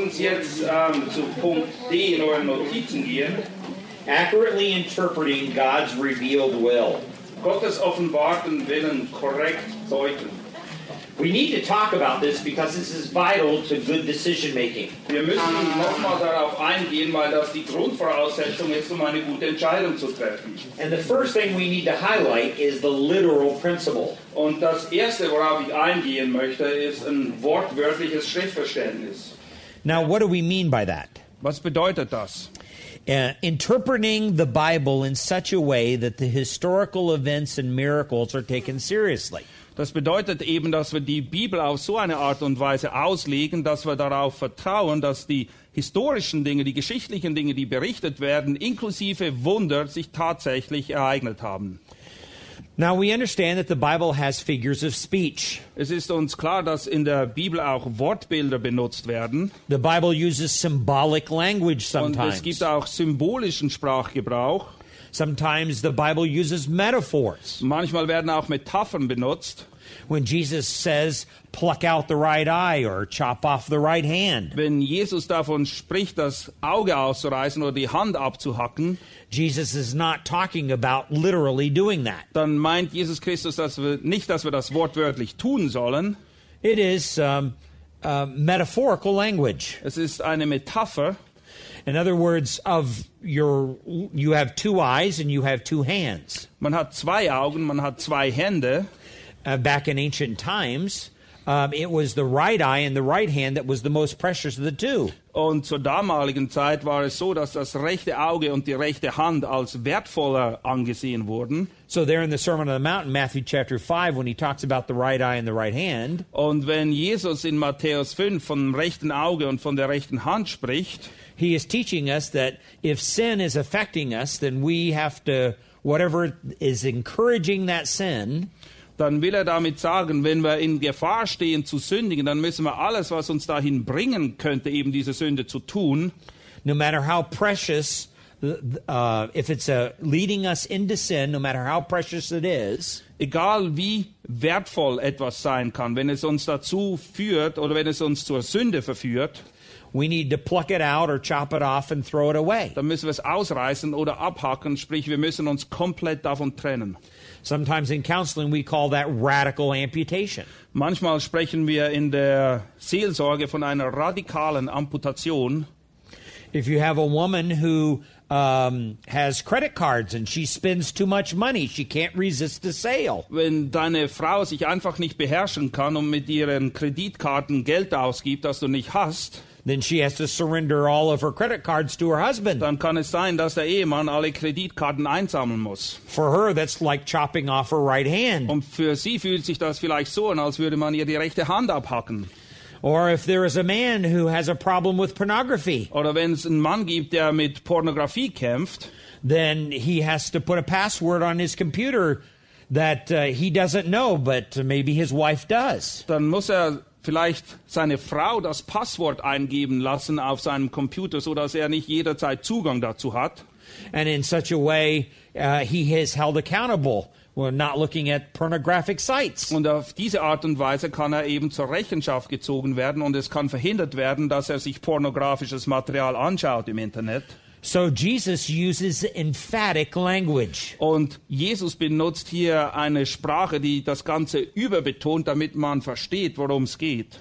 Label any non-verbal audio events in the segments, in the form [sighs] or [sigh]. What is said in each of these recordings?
Uns jetzt ähm, zu Punkt D in euren Notizen gehen. Accurately interpreting God's revealed will. Gottes offenbarten Willen korrekt deuten. We need to talk about this because this is vital to good decision making. Wir müssen nochmal darauf eingehen, weil das die Grundvoraussetzung ist, um eine gute Entscheidung zu treffen. And the first thing we need to highlight is the literal principle. Und das Erste, worauf ich eingehen möchte, ist ein wortwörtliches Schriftverständnis. Now, what do we mean by that? Was bedeutet das? Uh, interpreting the Bible in such a way that the historical events and miracles are taken seriously. Das bedeutet eben, dass wir die Bibel auf so eine Art und Weise auslegen, dass wir darauf vertrauen, dass die historischen Dinge, die geschichtlichen Dinge, die berichtet werden, inklusive Wunder, sich tatsächlich ereignet haben. Now, we understand that the Bible has figures of speech. Es ist uns klar, dass in der Bibel auch Wortbilder benutzt werden The Bible uses symbolic language und sometimes. es gibt auch symbolischen Sprachgebrauch. Sometimes the Bible uses metaphors. Manchmal werden auch Metaphern benutzt. When Jesus says, pluck out the right eye or chop off the right hand, Wenn Jesus davon spricht, das Auge auszureißen oder die Hand abzuhacken, Jesus is not talking about literally doing that. dann meint Jesus Christus dass wir, nicht, dass wir das wortwörtlich tun sollen. It is um, uh, metaphorical language. Es ist eine Metapher. In other words, of your you have two eyes and you have two hands. Man hat zwei Augen, man hat zwei Hände. Uh, back in ancient times, um, it was the right eye and the right hand that was the most precious of the two. Und zur damaligen Zeit war es so, dass das rechte Auge und die rechte Hand als wertvoller angesehen wurden. So there in the Sermon on the Mount, in Matthew chapter five, when he talks about the right eye and the right hand, Und wenn Jesus in Matthäus 5 vom rechten Auge und von der rechten Hand spricht, he is teaching us that if sin is affecting us, then we have to whatever is encouraging that sin. Dann will er damit sagen, wenn wir in Gefahr stehen zu sündigen, dann müssen wir alles, was uns dahin bringen könnte, eben diese Sünde zu tun, no matter how precious, uh, if it's uh, leading us into sin, no matter how precious it is, egal wie wertvoll etwas sein kann, wenn es uns dazu führt oder wenn es uns zur Sünde verführt, we need to pluck it out or chop it off and throw it away. dann müssen wir es ausreißen oder abhacken, sprich wir müssen uns komplett davon trennen. Sometimes in counseling, we call that radical amputation. Manchmal sprechen wir in der Seelsorge von einer radikalen Amputation. If you have a woman who um, has credit cards and she spends too much money, she can't resist a sale. Wenn deine Frau sich einfach nicht beherrschen kann und mit ihren Kreditkarten Geld ausgibt, das du nicht hast, Then she has to surrender all of her credit cards to her husband. dann kann es sein, dass der Ehemann alle Kreditkarten einsammeln muss. For her, that's like chopping off her right hand. Und für sie fühlt sich das vielleicht so an, als würde man ihr die rechte Hand abhacken. Or if there is a man who has a problem with pornography, Oder wenn es einen Mann gibt, der mit Pornografie kämpft, then he has to put a password on his computer that uh, he doesn't know, but maybe his wife does. dann muss er vielleicht seine Frau das Passwort eingeben lassen auf seinem Computer, so dass er nicht jederzeit Zugang dazu hat. And in such a way, uh, he is held accountable. We're not looking at pornographic sites. Und auf diese Art und Weise kann er eben zur Rechenschaft gezogen werden und es kann verhindert werden, dass er sich pornografisches Material anschaut im Internet. So Jesus uses emphatic language. Und Jesus benutzt hier eine Sprache, die das Ganze überbetont, damit man versteht, worum es geht.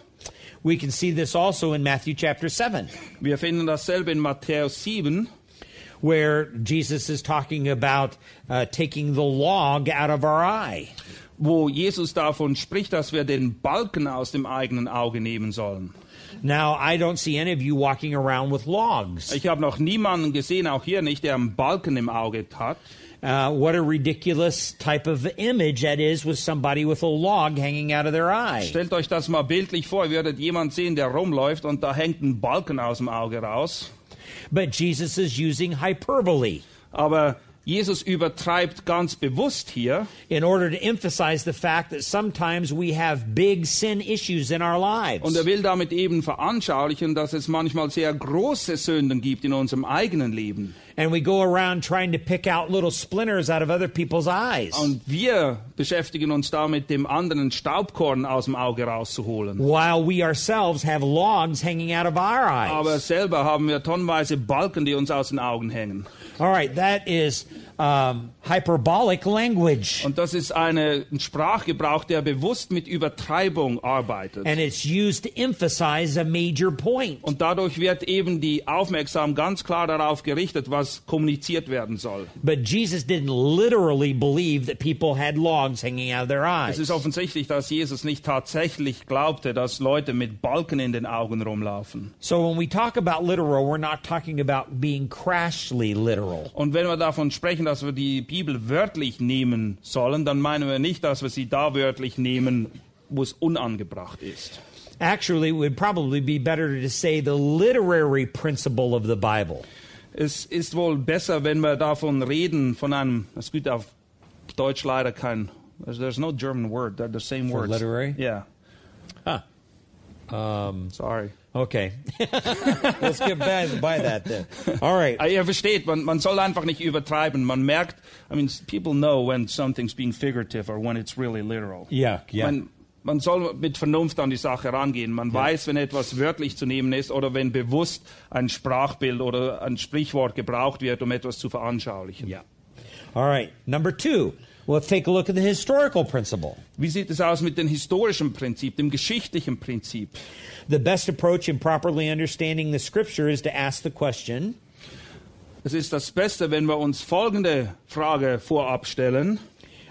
We can see this also in Matthew chapter 7, Wir finden dasselbe in Matthäus 7, where Jesus is talking about uh, taking the log out of our eye. wo Jesus davon spricht, dass wir den Balken aus dem eigenen Auge nehmen sollen. Now, I don't see any of you walking around with logs. Ich habe noch niemanden gesehen, auch hier nicht, der einen Balken im Auge hat. uh, what a ridiculous type of image that is with somebody with a log hanging out of their eye. Stellt euch das mal bildlich vor, ihr werdet jemand sehen, der rumläuft und da hängt ein Balken aus dem Auge raus. But Jesus is using hyperbole Aber Jesus übertreibt ganz bewusst hier, in order to emphasize the fact that sometimes we have big sin issues in our lives. Und er will damit eben veranschaulichen, dass es manchmal sehr große Sünden gibt in unserem eigenen Leben. And we go around trying to pick out little splinters out of other people's eyes. Und wir beschäftigen uns damit, dem anderen Staubkorn aus dem Auge rauszuholen. While we ourselves have logs hanging out of our eyes. Aber selber haben wir tonnenweise Balken, die uns aus den Augen hängen. All right, that is um, hyperbolic language. Und das ist eine, ein Sprachgebrauch, der bewusst mit Übertreibung arbeitet. And it's used to emphasize a major point. Und dadurch wird eben die Aufmerksamkeit ganz klar darauf gerichtet, was kommuniziert werden soll. But Jesus didn't literally believe that people had logs hanging out of their Es eyes. ist offensichtlich, dass Jesus nicht tatsächlich glaubte, dass Leute mit Balken in den Augen rumlaufen. So when we talk about literal, we're not talking about being crashly literal. Und wenn wir davon sprechen, dass wir die Bibel wörtlich nehmen sollen, dann meinen wir nicht, dass wir sie da wörtlich nehmen, wo es unangebracht ist. Actually, it would probably be better to say the literary principle of the Bible. Es ist wohl besser, wenn wir davon reden, von einem, es gibt auf Deutsch leider kein, there's, there's no German word, they're the same For words. literary? Yeah, Huh. Um, sorry. okay. [laughs] Let's get by, by that then. All right. Ihr versteht, man, man soll einfach nicht übertreiben. Man merkt, I mean, people know when something's being figurative or when it's really literal. Yeah, yeah. Man, man soll mit Vernunft an die Sache rangehen. Man weiß, wenn etwas wörtlich zu nehmen ist oder wenn bewusst ein Sprachbild oder ein Sprichwort gebraucht wird, um etwas zu veranschaulichen. Yeah. All right. Number two, let's take a look at the historical principle. Wie sieht es aus mit dem historischen Prinzip, dem geschichtlichen Prinzip? The best approach in properly understanding the scripture is to ask the question Es ist das Beste, wenn wir uns folgende Frage vorab stellen.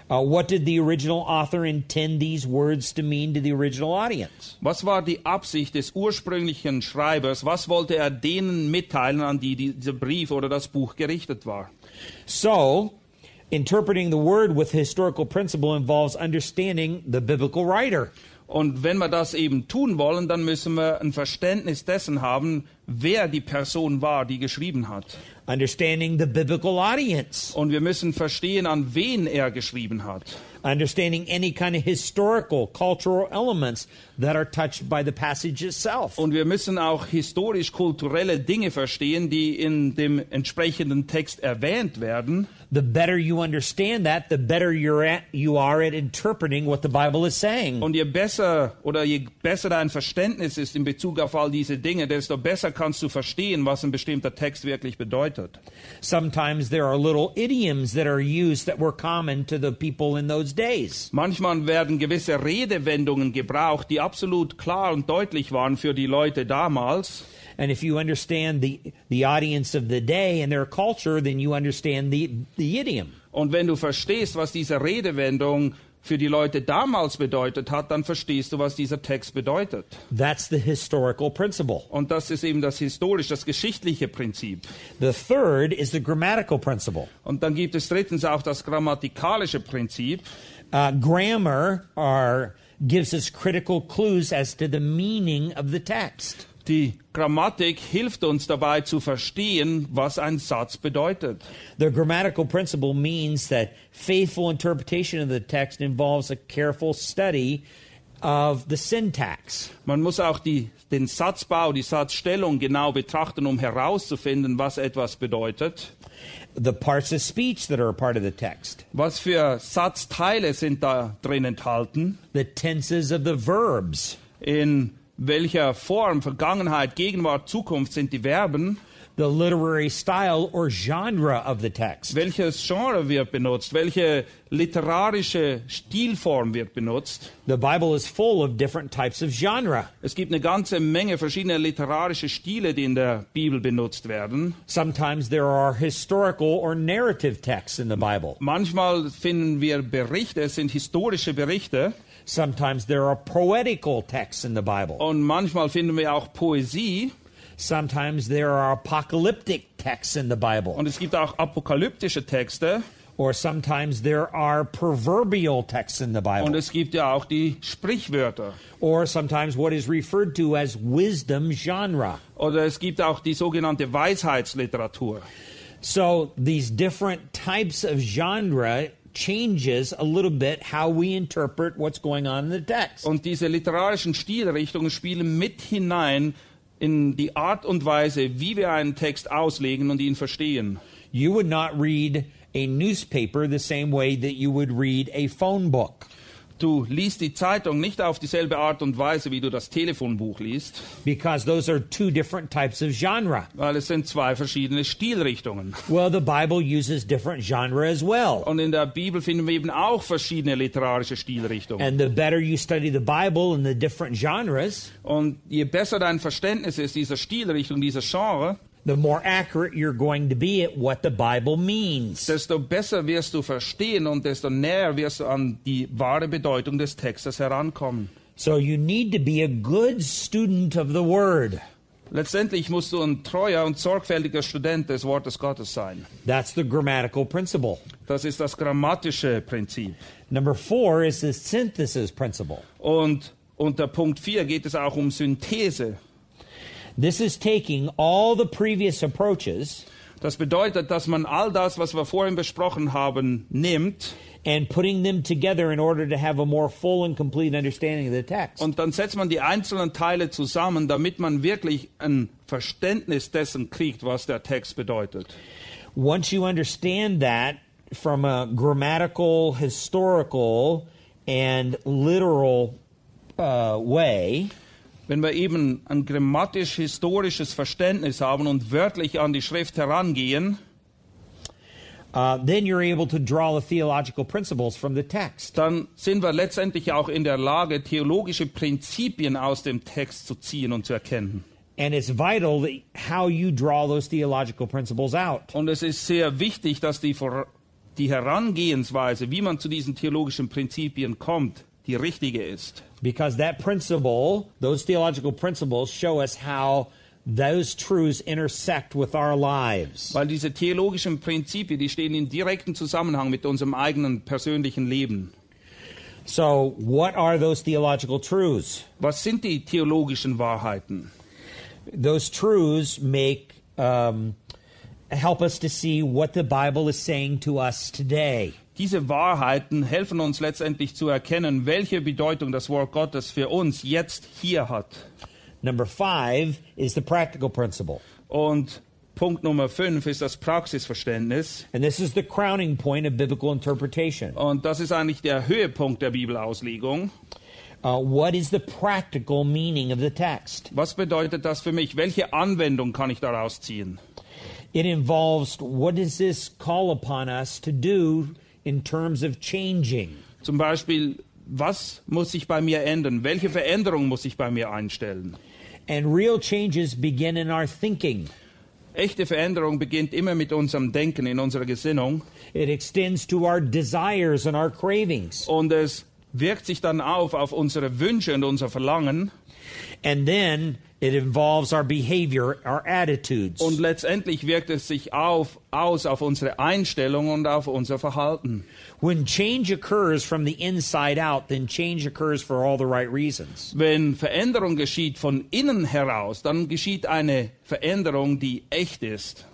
uh, What did the original author intend these words to mean to the original audience? Was war die Absicht des ursprünglichen Schreibers? Was wollte er denen mitteilen, an die dieser Brief oder das Buch gerichtet war? So, interpreting the word with historical principle involves understanding the biblical writer. Und wenn wir das eben tun wollen, dann müssen wir ein Verständnis dessen haben, wer die Person war, die geschrieben hat. Understanding the biblical audience. Und wir müssen verstehen, an wen er geschrieben hat. Understanding any kind of historical, cultural elements that are touched by the passage itself. Und wir müssen auch historisch-kulturelle Dinge verstehen, die in dem entsprechenden Text erwähnt werden. The better you understand that, the better you're at, you are at interpreting what the Bible is saying. Und je besser oder je besser dein Verständnis ist in Bezug auf all diese Dinge, desto besser kannst du verstehen, was ein bestimmter Text wirklich bedeutet. Sometimes there are little idioms that are used that were common to the people in those days. Manchmal werden gewisse Redewendungen gebraucht, die absolut klar und deutlich waren für die Leute damals. And if you understand the, the audience of the day and their culture, then you understand the, the idiom. Und wenn du verstehst, was diese Redewendung für die Leute damals bedeutet hat, dann verstehst du, was dieser Text bedeutet. That's the historical principle. Und das ist eben das historisch, das geschichtliche Prinzip. The third is the grammatical principle. Und dann gibt es drittens auch das grammatikalische Prinzip. Uh, grammar are, gives us critical clues as to the meaning of the text. Die Grammatik hilft uns dabei zu verstehen, was ein Satz bedeutet. The grammatical principle means that faithful interpretation of the text involves a careful study of the syntax. Man muss auch die, den Satzbau, die Satzstellung genau betrachten, um herauszufinden, was etwas bedeutet. the parts of speech that are a part of the text, Was für Satzteile sind da drin enthalten? the tenses of the verbs, In welcher Form, Vergangenheit, Gegenwart, Zukunft sind die Verben? the literary style or genre of the text, Welches Genre wird benutzt? Welche literarische Stilform wird benutzt? The Bible is full of different types of genre. Es gibt eine ganze Menge verschiedener literarische Stile, die in der Bibel benutzt werden. Sometimes there are historical or narrative texts in the Bible. Manchmal finden wir Berichte, es sind historische Berichte. Sometimes there are poetical texts in the Bible. Und manchmal finden wir auch Poesie. Sometimes there are apocalyptic texts in the Bible. Und es gibt auch apokalyptische Texte. or sometimes there are proverbial texts in the Bible. Und es gibt ja auch die Sprichwörter. or sometimes what is referred to as wisdom genre. Oder es gibt auch die sogenannte Weisheitsliteratur. So these different types of genre changes a little bit how we interpret what's going on in the text. Und diese literarischen Stilrichtungen spielen mit hinein in die Art und Weise, wie wir einen Text auslegen und ihn verstehen. You would not read a newspaper the same way that you would read a phone book. Du liest die Zeitung nicht auf dieselbe Art und Weise, wie du das Telefonbuch liest, because those are two different types of genre. weil es sind zwei verschiedene Stilrichtungen. Well, the Bible uses different genre as well. Und in der Bibel finden wir eben auch verschiedene literarische Stilrichtungen. And the better you study the Bible and the different genres, Und je besser dein Verständnis ist dieser Stilrichtung, dieser Genre, the more accurate you're going to be at what the Bible means. desto besser wirst du verstehen und desto näher wirst du an die wahre Bedeutung des Textes herankommen. So you need to be a good student of the Word. Letztendlich musst du ein treuer und sorgfältiger Student des Wortes Gottes sein. That's the grammatical principle. Das ist das grammatische Prinzip. Number four is the synthesis principle. Und unter Punkt 4 geht es auch um Synthese. This is taking all the previous approaches Das bedeutet, dass man all das, was wir vorhin besprochen haben, nimmt and putting them together in order to have a more full and complete understanding of the text. und dann setzt man die einzelnen Teile zusammen, damit man wirklich ein Verständnis dessen kriegt, was der Text bedeutet. Once you understand that from a grammatical, historical, and literal uh, way, Wenn wir eben ein grammatisch-historisches Verständnis haben und wörtlich an die Schrift herangehen, uh, then you're able to draw the theological principles from the text. dann sind wir letztendlich auch in der Lage, theologische Prinzipien aus dem Text zu ziehen und zu erkennen. And it's vital that how you draw those theological principles out. Und es ist sehr wichtig, dass die, die Herangehensweise, wie man zu diesen theologischen Prinzipien kommt, die richtige ist. Because that principle, those theological principles, show us how those truths intersect with our lives. Weil diese theologischen Prinzipien, die stehen in direktem Zusammenhang mit unserem eigenen persönlichen Leben. So, what are those theological truths? Was sind die theologischen Wahrheiten? Those truths make um, help us to see what the Bible is saying to us today. Diese Wahrheiten helfen uns letztendlich zu erkennen, welche Bedeutung das Wort Gottes für uns jetzt hier hat. Number five is the practical principle. Und Punkt Nummer 5 ist das Praxisverständnis. And this is the crowning point of biblical interpretation. Und das ist eigentlich der Höhepunkt der Bibelauslegung. Uh, what is the practical meaning of the text? Was bedeutet das für mich? Welche Anwendung kann ich daraus ziehen? It involves what does this call upon us to do in terms of changing? Zum Beispiel, was muss sich bei mir ändern? Welche Veränderung muss ich bei mir einstellen? And real changes begin in our thinking. Echte Veränderung beginnt immer mit unserem Denken, in unserer Gesinnung. It extends to our desires and our cravings. Und es wirkt sich dann auf auf unsere Wünsche und unser Verlangen. And then it involves our behavior, our attitudes. Und letztendlich wirkt es sich auf, aus auf unsere Einstellung und auf unser Verhalten. When change occurs from the inside out, then change occurs for all the right reasons. Wenn Veränderung geschieht von innen heraus, dann geschieht eine Veränderung, die echt ist.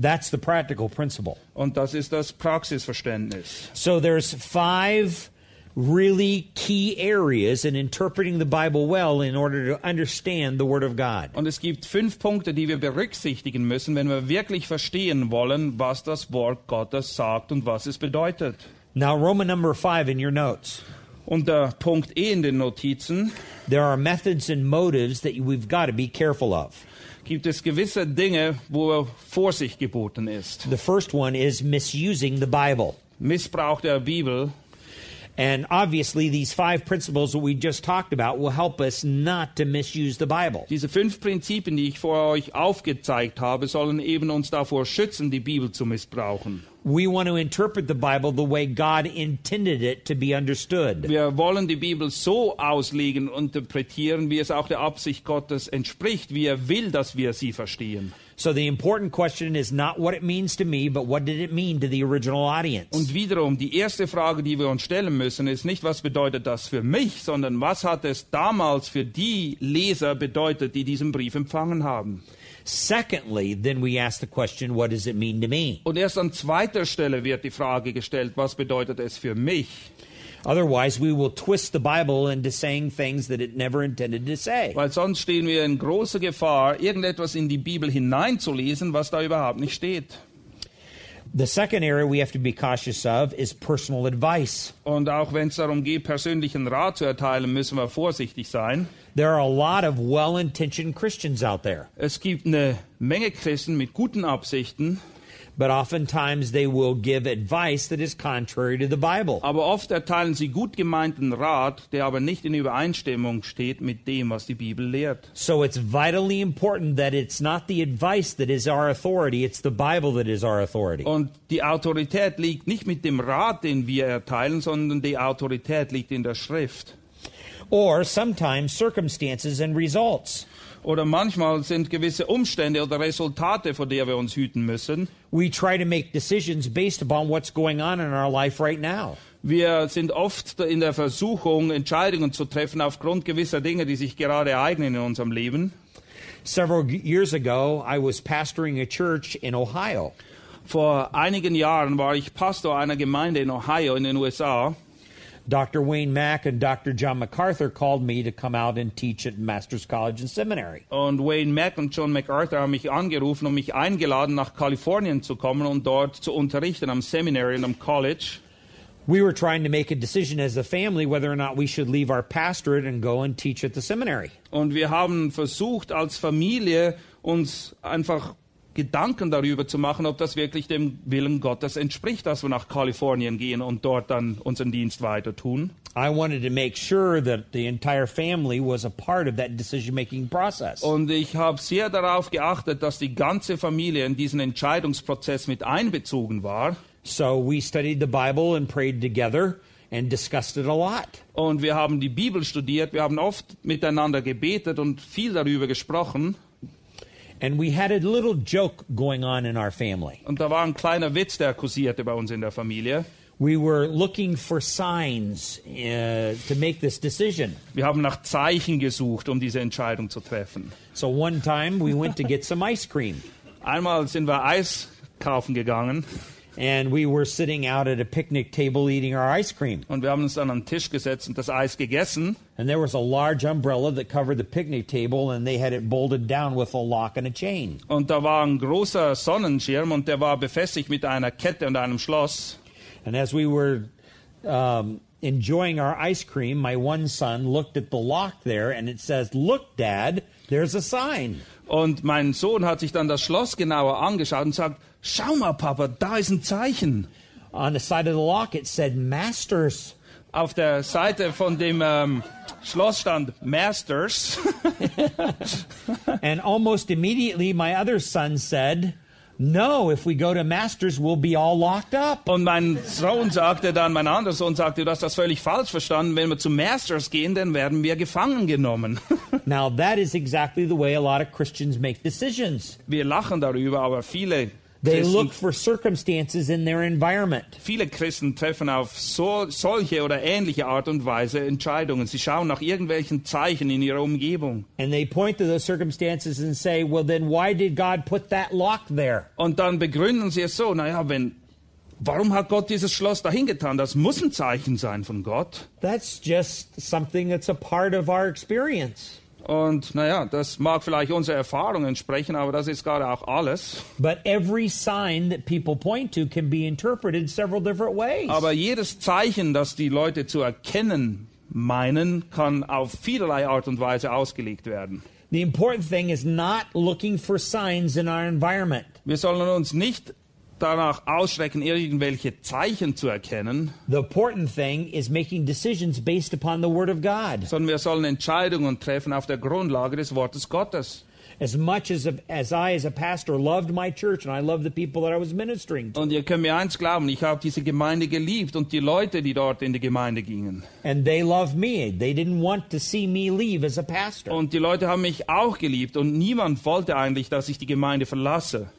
That's the practical principle. Und das ist das Praxisverständnis. So there's five really key areas in interpreting the Bible well in order to understand the Word of God. Und es gibt fünf Punkte, die wir berücksichtigen müssen, wenn wir wirklich verstehen wollen, was das Wort Gottes sagt und was es bedeutet. Now, Roman number five in your notes. Unter Punkt E in den Notizen There are methods and motives that we've got to be careful of. gibt es gewisse Dinge, wo Vorsicht geboten ist. The first one is misusing the Bible. Missbrauch der Bibel. And obviously, these five principles that we just talked about will help us not to misuse the Bible. Diese fünf Prinzipien, die ich vor euch aufgezeigt habe, sollen eben uns davor schützen, die Bibel zu missbrauchen. We want to interpret the Bible the way God intended it to be understood. Wir wollen die Bibel so auslegen und interpretieren, wie es auch der Absicht Gottes entspricht, wie er will, dass wir sie verstehen. So the important question is not what it means to me, but what did it mean to the original audience? Und wiederum, die erste Frage, die wir uns stellen müssen, ist nicht, was bedeutet das für mich, sondern was hat es damals für die Leser bedeutet, die diesen Brief empfangen haben. Secondly, then we ask the question, what does it mean to me? Und erst an zweiter Stelle wird die Frage gestellt, was bedeutet es für mich? Otherwise, we will twist the Bible into saying things that it never intended to say. Weil sonst stehen wir in großer Gefahr, irgendetwas in die Bibel hineinzulesen, was da überhaupt nicht steht. The second area we have to be cautious of is personal advice. Und auch wenn es darum geht, persönlichen Rat zu erteilen, müssen wir vorsichtig sein. There are a lot of well intentioned Christians out there, Es gibt eine Menge Christen mit guten Absichten, but oftentimes they will give advice that is contrary to the Bible. aber oft erteilen sie gut gemeinten Rat, der aber nicht in Übereinstimmung steht mit dem, was die Bibel lehrt. So it's vitally important that it's not the advice that is our authority, it's the Bible that is our authority. Und die Autorität liegt nicht mit dem Rat, den wir erteilen, sondern die Autorität liegt in der Schrift. Or sometimes circumstances and results. Oder manchmal sind gewisse Umstände oder Resultate, vor der wir uns hüten müssen. We try to make decisions based upon what's going on in our life right now. Wir sind oft in der Versuchung, Entscheidungen zu treffen aufgrund gewisser Dinge, die sich gerade ereignen in unserem Leben. Several years ago, I was pastoring a church in Ohio. Vor einigen Jahren war ich Pastor einer Gemeinde in Ohio in den USA. Dr. Wayne Mack and Dr. John MacArthur called me to come out and teach at Master's College and Seminary. Und Wayne Mack und John MacArthur haben mich angerufen und mich eingeladen, nach Kalifornien zu kommen und dort zu unterrichten am Seminary und am College. We were trying to make a decision as a family whether or not we should leave our pastorate and go and teach at the seminary. Und wir haben versucht, als Familie uns einfach Gedanken darüber zu machen, ob das wirklich dem Willen Gottes entspricht, dass wir nach Kalifornien gehen und dort dann unseren Dienst weiter tun. I wanted to make sure that the entire family was a part of that decision making process. Und ich habe sehr darauf geachtet, dass die ganze Familie in diesen Entscheidungsprozess mit einbezogen war. So we studied the Bible and prayed together and discussed it a lot. Und wir haben die Bibel studiert, wir haben oft miteinander gebetet und viel darüber gesprochen. And we had a little joke going on in our family. Und da war ein kleiner Witz, der kursierte bei uns in der Familie. We were looking for signs uh, to make this decision. Wir haben nach Zeichen gesucht, um diese Entscheidung zu treffen. So one time we went to get some ice cream. Einmal sind wir Eis kaufen gegangen And we were sitting out at a picnic table eating our ice cream. und wir haben uns an den Tisch gesetzt und das Eis gegessen. And there was a large umbrella that covered the picnic table, and they had it bolted down with a lock and a chain. Und da war ein großer Sonnenschirm und der war befestigt mit einer Kette und einem Schloss. And as we were um, enjoying our ice cream, my one son looked at the lock there, and it says, Look, Dad, there's a sign. Und mein Sohn hat sich dann das Schloss genauer angeschaut und sagt, schau mal, Papa, da ist ein Zeichen. On the side of the lock, it said Masters. Auf der Seite von dem ähm, Schloss stand Masters. [laughs] [laughs] And almost immediately, my other son said, No, if we go to Masters, we'll be all locked up. Und mein Sohn sagte dann, mein anderer Sohn sagte, du hast das völlig falsch verstanden. Wenn wir zu Masters gehen, dann werden wir gefangen genommen. [laughs] Now, that is exactly the way a lot of Christians make decisions. Wir lachen darüber, aber viele They look for circumstances in their environment. viele Christen treffen auf so, solche oder ähnliche Art und Weise Entscheidungen. Sie schauen nach irgendwelchen Zeichen in ihrer Umgebung. And they point to those circumstances and say, well, then why did God put that lock there? Und dann begründen sie es so, naja, wenn, warum hat Gott dieses Schloss dahin getan? Das muss ein Zeichen sein von Gott. That's just something that's a part of our experience. Und naja, das mag vielleicht unserer Erfahrung entsprechen, aber das ist gerade auch alles. But every sign that people point to can be interpreted several different ways. Aber jedes Zeichen, das die Leute zu erkennen meinen, kann auf vielerlei Art und Weise ausgelegt werden. the important thing is not looking for signs in our environment. Wir sollen uns nicht danach ausschrecken, irgendwelche Zeichen zu erkennen, The important thing is making decisions based upon the Word of God. sondern wir sollen Entscheidungen treffen auf der Grundlage des Wortes Gottes. As much as, as I, as a pastor, loved my church and I loved the people that I was ministering to, Und ihr könnt mir eins glauben, ich habe diese Gemeinde geliebt und die Leute, die dort in die Gemeinde gingen. and they loved me, they didn't want to see me leave as a pastor. Und die Leute haben mich auch geliebt und niemand wollte eigentlich, dass ich die Gemeinde verlasse.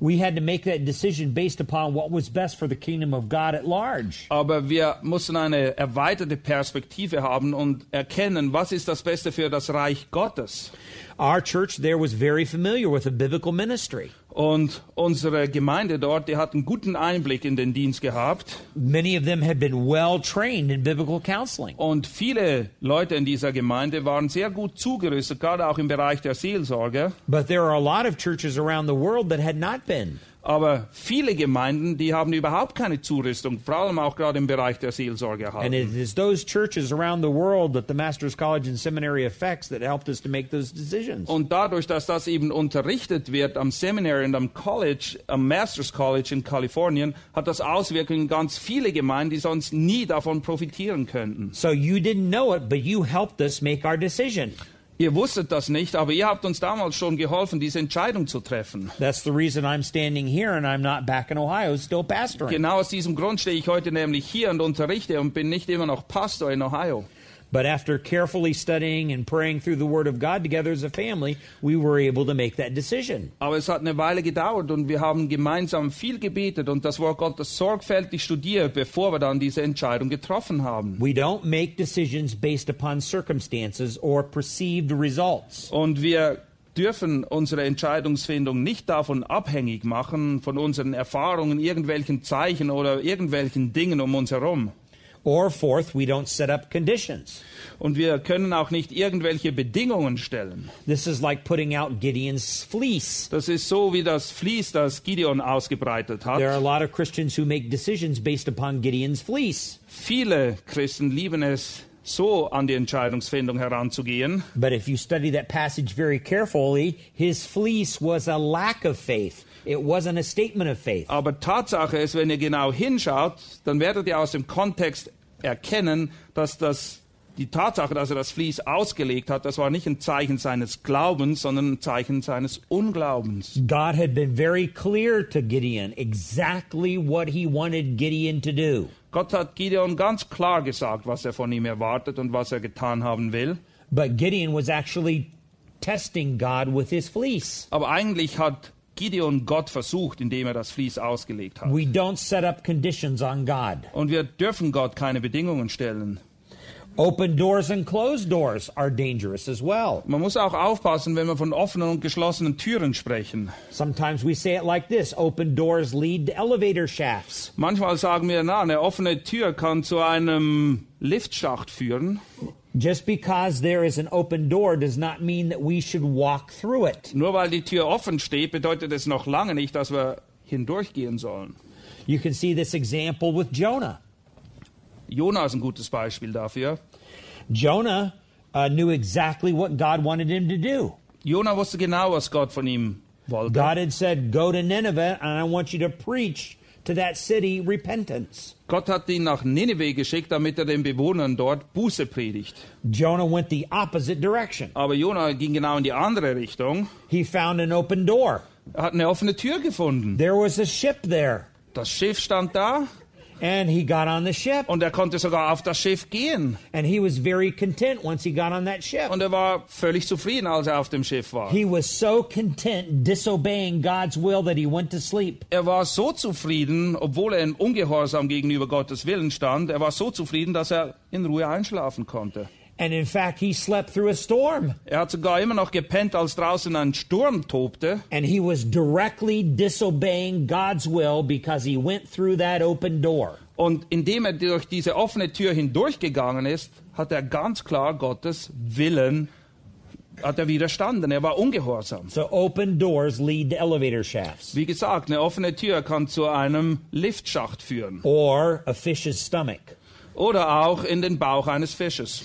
We had to make that decision based upon what was best for the kingdom of God at large. Aber wir mussten eine erweiterte Perspektive haben und erkennen, was ist das Beste für das Reich Gottes. Our church there was very familiar with a biblical ministry. Und unsere Gemeinde dort, die hat einen guten Einblick in den Dienst gehabt. Many of them had been well trained in biblical counseling. Und viele Leute in dieser Gemeinde waren sehr gut zugerüstet, gerade auch im Bereich der Seelsorge. But there are a lot of churches around the world that had not been. Aber viele Gemeinden, die haben überhaupt keine Zurüstung, vor allem auch gerade im Bereich der Seelsorge And haben. it is those churches around the world that the Master's College and Seminary affects that helped us to make those decisions. Und dadurch, dass das eben unterrichtet wird am Seminary und am College, am Masters College in Kalifornien, hat das Auswirkungen ganz viele Gemeinden, die sonst nie davon profitieren könnten. So you didn't know it, but you helped us make our decision. Ihr wusstet das nicht, aber ihr habt uns damals schon geholfen, diese Entscheidung zu treffen. That's the reason I'm standing here and I'm not back in Ohio still pastoring. Genau aus diesem Grund stehe ich heute nämlich hier und unterrichte und bin nicht immer noch Pastor in Ohio. But after carefully studying and praying through the Word of God together as a family, we were able to make that decision. Aber es hat eine Weile gedauert und wir haben gemeinsam viel gebetet und das Wort Gottes sorgfältig studiert, bevor wir dann diese Entscheidung getroffen haben. We don't make decisions based upon circumstances or perceived results. Und wir dürfen unsere Entscheidungsfindung nicht davon abhängig machen, von unseren Erfahrungen, irgendwelchen Zeichen oder irgendwelchen Dingen um uns herum. Or fourth, we don't set up conditions. Und wir können auch nicht irgendwelche Bedingungen stellen. This is like putting out Gideon's fleece. Das ist so wie das Vlies, das Gideon ausgebreitet hat. There are a lot of Christians who make decisions based upon Gideon's fleece. Viele Christen lieben es, so an die Entscheidungsfindung heranzugehen. But if you study that passage very carefully, his fleece was a lack of faith. It wasn't a statement of faith. Aber Tatsache ist, wenn ihr genau hinschaut, dann werdet ihr aus dem Kontext erkennen, dass das die Tatsache, dass er das Vlies ausgelegt hat, das war nicht ein Zeichen seines Glaubens, sondern ein Zeichen seines Unglaubens. God had been very clear to Gideon exactly what he wanted Gideon to do. Gott hat Gideon ganz klar gesagt, was er von ihm erwartet und was er getan haben will. But Gideon was actually testing God with his fleece. Aber eigentlich hat Gideon Gott versucht, indem er das Vlies ausgelegt hat. We don't set up conditions on God. Und wir dürfen Gott keine Bedingungen stellen. Open doors and closed doors are dangerous as well. Man muss auch aufpassen, wenn wir von offenen und geschlossenen Türen sprechen. Sometimes we say it like this open doors lead to elevator shafts. Manchmal sagen wir, na, eine offene Tür kann zu einem Liftschacht führen. Just because there is an open door does not mean that we should walk through it. Nur weil die Tür offen steht, bedeutet es noch lange nicht, dass wir hindurchgehen sollen. You can see this example with Jonah. Jonah ist ein gutes Beispiel dafür. Jonah uh, knew exactly what God wanted him to do. Jonah wusste genau, was Gott von ihm wollte. God had said, Go to Nineveh, and I want you to preach to that city repentance. Gott hat ihn nach Nineveh geschickt, damit er den Bewohnern dort Buße predigt. Jonah went the opposite direction. Aber Jonah ging genau in die andere Richtung. He found an open door. Er hat eine offene Tür gefunden. There was a ship there, Das Schiff stand da and he got on the ship. und er konnte sogar auf das Schiff gehen. And he was very content once he got on that ship. Und er war völlig zufrieden, als er auf dem Schiff war. He was so content disobeying God's will that he went to sleep. Er war so zufrieden, obwohl er in Ungehorsam gegenüber Gottes Willen stand, er war so zufrieden, dass er in Ruhe einschlafen konnte. And in fact, he slept through a storm. Er hat sogar immer noch gepennt, als draußen ein Sturm tobte. And he was directly disobeying God's will because he went through that open door. Und indem er durch diese offene Tür hindurchgegangen ist, hat er ganz klar Gottes Willen hat er widerstanden. Er war ungehorsam. So open doors lead to elevator shafts Wie gesagt, eine offene Tür kann zu einem Liftschacht führen. or a fish's stomach. Oder auch in den Bauch eines Fisches.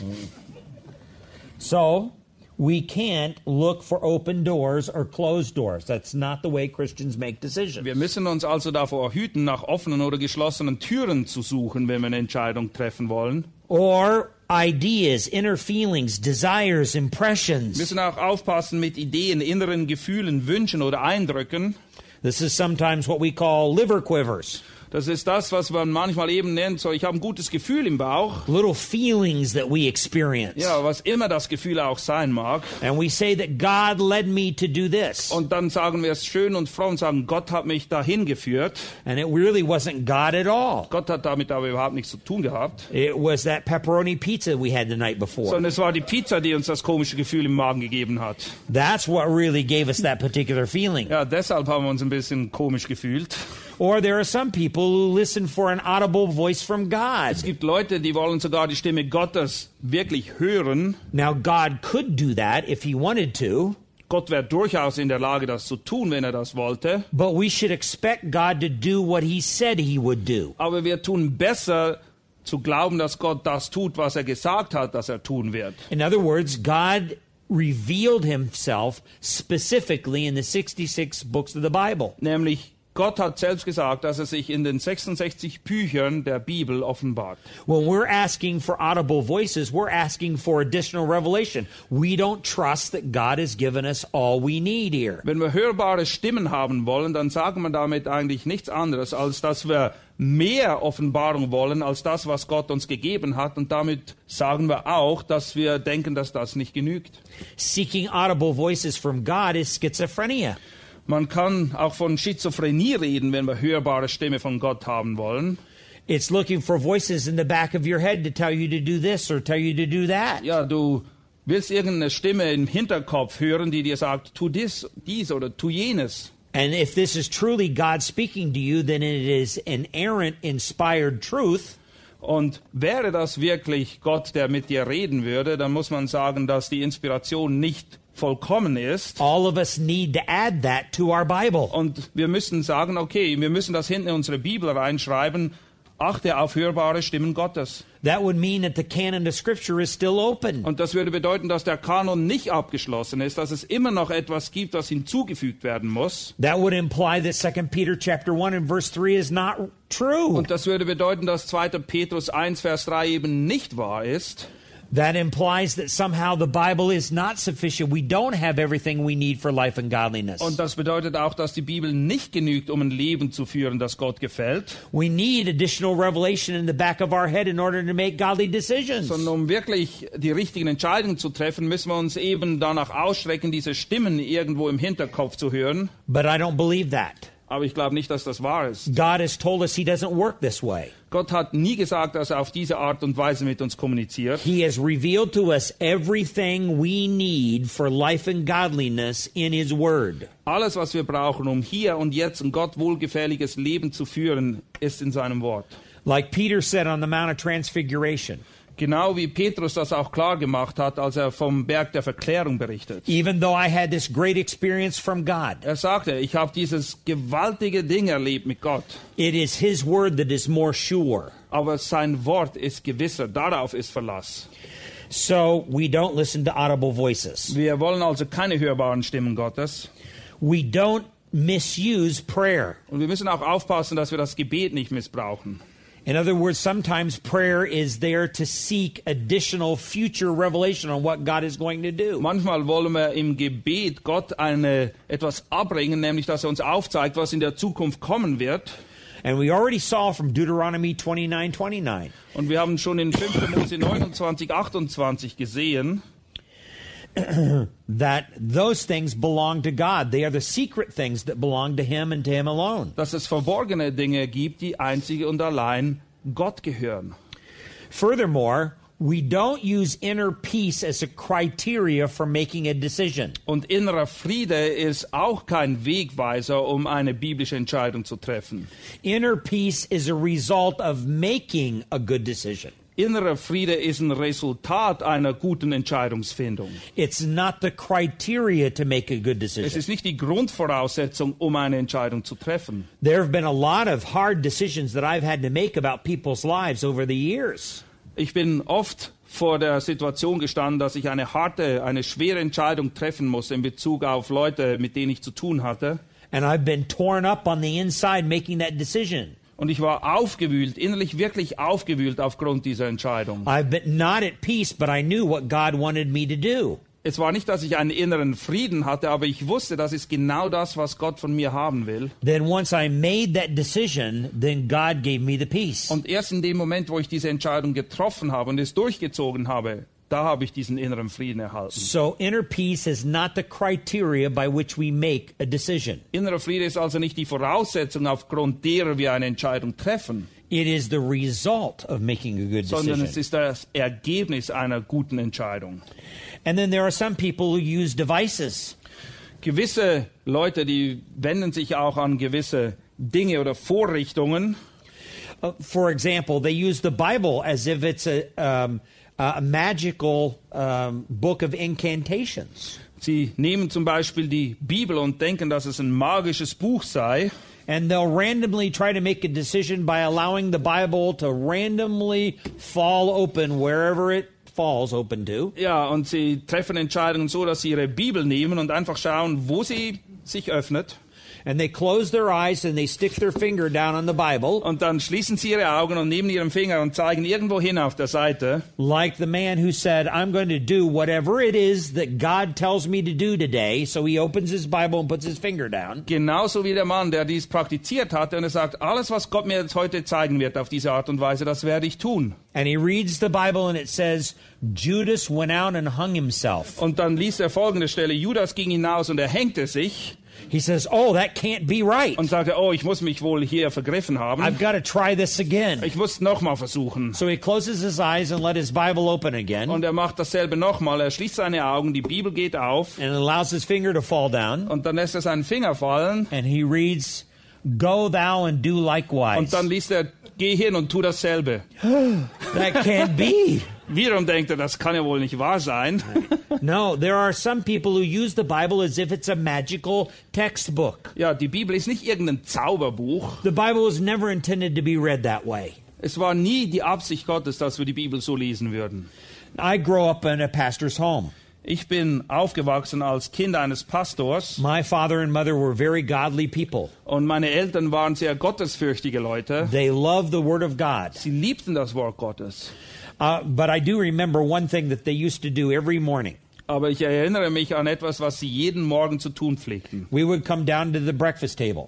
So we can't look for open doors or closed doors. That's not the way Christians make decisions. Wir müssen uns also davor hüten, nach offenen oder geschlossenen Türen zu suchen, wenn wir eine Entscheidung treffen wollen. Or ideas, inner feelings, desires, Wir impressions. müssen auch aufpassen mit Ideen, inneren Gefühlen, Wünschen oder Eindrücken. This is sometimes what we call liver quivers. Das ist das, was man manchmal eben nennt, so ich habe ein gutes Gefühl im Bauch. little feelings that we experience. Ja, was immer das Gefühl auch sein mag. And we say that God led me to do this. Und dann sagen wir es schön und fromm und sagen, Gott hat mich dahin geführt. And it really wasn't God at all. Gott hat damit aber überhaupt nichts zu tun gehabt. It was that pepperoni pizza we had the night before. Sondern es war die Pizza, die uns das komische Gefühl im Magen gegeben hat. That's what really gave us that particular feeling. Ja, deshalb haben wir uns ein bisschen komisch gefühlt. Or there are some people who listen for an audible voice from God. Es gibt Leute, die wollen sogar die Stimme Gottes wirklich hören. Now, God could do that if He wanted to, Gott wäre durchaus in der Lage, das zu tun, wenn er das wollte. but we should expect God to do what He said He would do. Aber wir tun besser zu glauben, dass Gott das tut, was er gesagt hat, dass er tun wird. In other words, God revealed Himself specifically in the 66 books of the Bible. Nämlich Gott hat selbst gesagt, dass er sich in den 66 Büchern der Bibel offenbart. When we're asking for audible voices, we're asking for additional revelation. We don't trust that God has given us all we need here. Wenn wir hörbare Stimmen haben wollen, dann sagen wir damit eigentlich nichts anderes, als dass wir mehr Offenbarung wollen als das, was Gott uns gegeben hat. Und damit sagen wir auch, dass wir denken, dass das nicht genügt. Seeking audible voices from God is schizophrenia. Man kann auch von Schizophrenie reden, wenn wir hörbare Stimme von Gott haben wollen. It's looking for voices in the back of your head to tell you to do this or tell you to do that. Ja, du willst irgendeine Stimme im Hinterkopf hören, die dir sagt, tu dies, dies oder tu jenes. And if this is truly God speaking to you, then it is inerrant, inspired truth. Und wäre das wirklich Gott, der mit dir reden würde, dann muss man sagen, dass die Inspiration nicht vollkommen ist. All of us need to add that to our Bible. Und wir müssen sagen, okay, wir müssen das hinten in unsere Bibel reinschreiben. Achte auf hörbare Stimmen Gottes. That would mean that the canon of Scripture is still open. Und das würde bedeuten, dass der Kanon nicht abgeschlossen ist, dass es immer noch etwas gibt, das hinzugefügt werden muss. That would imply that 2 Peter chapter 1 and verse 3 is not true. Und das würde bedeuten, dass 2. Petrus 1, Vers 3 eben nicht wahr ist. That implies that somehow the Bible is not sufficient. We don't have everything we need for life and godliness. Und das bedeutet auch, dass die Bibel nicht genügt, um ein Leben zu führen, das Gott gefällt, We need additional revelation in the back of our head in order to make godly decisions. sondern um wirklich die richtigen Entscheidungen zu treffen, müssen wir uns eben danach ausstrecken, diese Stimmen irgendwo im Hinterkopf zu hören. But I don't believe that. Aber ich glaube nicht, dass das wahr ist. God has told us He doesn't work this way. Gott hat nie gesagt, dass er auf diese Art und Weise mit uns kommuniziert. He has revealed to us everything we need for life and godliness in His Word. Alles, was wir brauchen, um hier und jetzt ein Gott wohlgefälliges Leben zu führen, ist in seinem Wort. Like Peter said on the Mount of Transfiguration, Genau wie Petrus das auch klar gemacht hat, als er vom Berg der Verklärung berichtet. even though I had this great experience from God, Er sagte, ich habe dieses gewaltige Ding erlebt mit Gott, it is His Word that is more sure. aber sein Wort ist gewisser, darauf ist Verlass. So we don't listen to audible voices. Wir wollen also keine hörbaren Stimmen Gottes. We don't misuse prayer. Und wir müssen auch aufpassen, dass wir das Gebet nicht missbrauchen. In other words, sometimes prayer is there to seek additional future revelation on what God is going to do. Manchmal wollen wir im Gebet Gott eine, etwas abbringen, nämlich dass er uns aufzeigt, was in der Zukunft kommen wird. And we already saw from Deuteronomy 29 29 Und wir haben schon in 5. Mose 29, 28 gesehen, [clears throat] that those things belong to God. They are the secret things that belong to Him and to Him alone. dass es verborgene Dinge gibt, die einzig und allein Gott gehören. Furthermore, we don't use inner peace as a criteria for making a decision. Und innerer Friede ist auch kein Wegweiser, um eine biblische Entscheidung zu treffen. Inner peace is a result of making a good decision. Innerer Friede ist ein Resultat einer guten Entscheidungsfindung. It's not the criteria to make a good Es decision. ist nicht die Grundvoraussetzung, um eine Entscheidung zu treffen. There have been a lot of hard decisions that I've had to make about people's lives over the years. Ich bin oft vor der Situation gestanden, dass ich eine harte, eine schwere Entscheidung treffen musste in Bezug auf Leute, mit denen ich zu tun hatte. And I've been torn up on the inside making that decision. Und ich war aufgewühlt, innerlich wirklich aufgewühlt aufgrund dieser Entscheidung. I've been not at peace, but I knew what God wanted me to do. Es war nicht, dass ich einen inneren Frieden hatte, aber ich wusste, das ist genau das, was Gott von mir haben will. Then once I made that decision, then God gave me the peace. Und erst in dem Moment, wo ich diese Entscheidung getroffen habe und es durchgezogen habe, da habe ich diesen inneren Frieden erhalten. So inner peace is not the criteria by which we make a decision. Innerer Friede ist also nicht die Voraussetzung, aufgrund derer wir eine Entscheidung treffen, It is the result of making a good sondern es decision. ist das Ergebnis einer guten Entscheidung. And then there are some people who use devices. Gewisse Leute, die wenden sich auch an gewisse Dinge oder Vorrichtungen. Uh, for example, they use the Bible as if it's a, um, a magical um, book of incantations. Sie nehmen zum Beispiel die Bibel und denken, dass es ein magisches Buch sei. And they'll randomly try to make a decision by allowing the Bible to randomly fall open wherever it falls open to. Ja, und sie treffen Entscheidungen so, dass sie ihre Bibel nehmen und einfach schauen, wo sie sich öffnet. And they close their eyes and they stick their finger down on the Bible, Und dann schließen sie ihre Augen und nehmen ihren Finger und zeigen irgendwo hin auf der Seite. like the man who said, I'm going to do whatever it is that God tells me to do today. So he opens his Bible and puts his finger down. Genauso wie der Mann, der dies praktiziert hatte und er sagt, alles, was Gott mir jetzt heute zeigen wird auf diese Art und Weise, das werde ich tun. And he reads the Bible and it says, Judas went out and hung himself. Und dann liest er folgende Stelle, Judas ging hinaus und er hängte sich He says, Oh, that can't be right. und sagte, oh, ich muss mich wohl hier vergriffen haben. I've got to try this again. Ich muss nochmal versuchen. So he closes his eyes and let his Bible open again Und er macht dasselbe nochmal. Er schließt seine Augen, die Bibel geht auf and allows his finger to fall down. und dann lässt er seinen Finger fallen And he reads, Go thou and do likewise. und dann liest er, geh hin und tu dasselbe. [sighs] That can't be. Wiederum denkt er, das kann ja wohl nicht wahr sein. No, there are some people who use the Bible as if it's a magical textbook. Ja, die Bibel ist nicht irgendein Zauberbuch. The Bible was never intended to be read that way. Es war nie die Absicht Gottes, dass wir die Bibel so lesen würden. I grow up in a pastor's home. Ich bin aufgewachsen als Kind eines Pastors My father and mother were very godly people. und meine Eltern waren sehr gottesfürchtige Leute. They loved the Word of God. Sie liebten das Wort Gottes. Uh, but I do remember one thing that they used to do every morning. Aber ich erinnere mich an etwas, was sie jeden Morgen zu tun pflegten. We would come down to the breakfast table,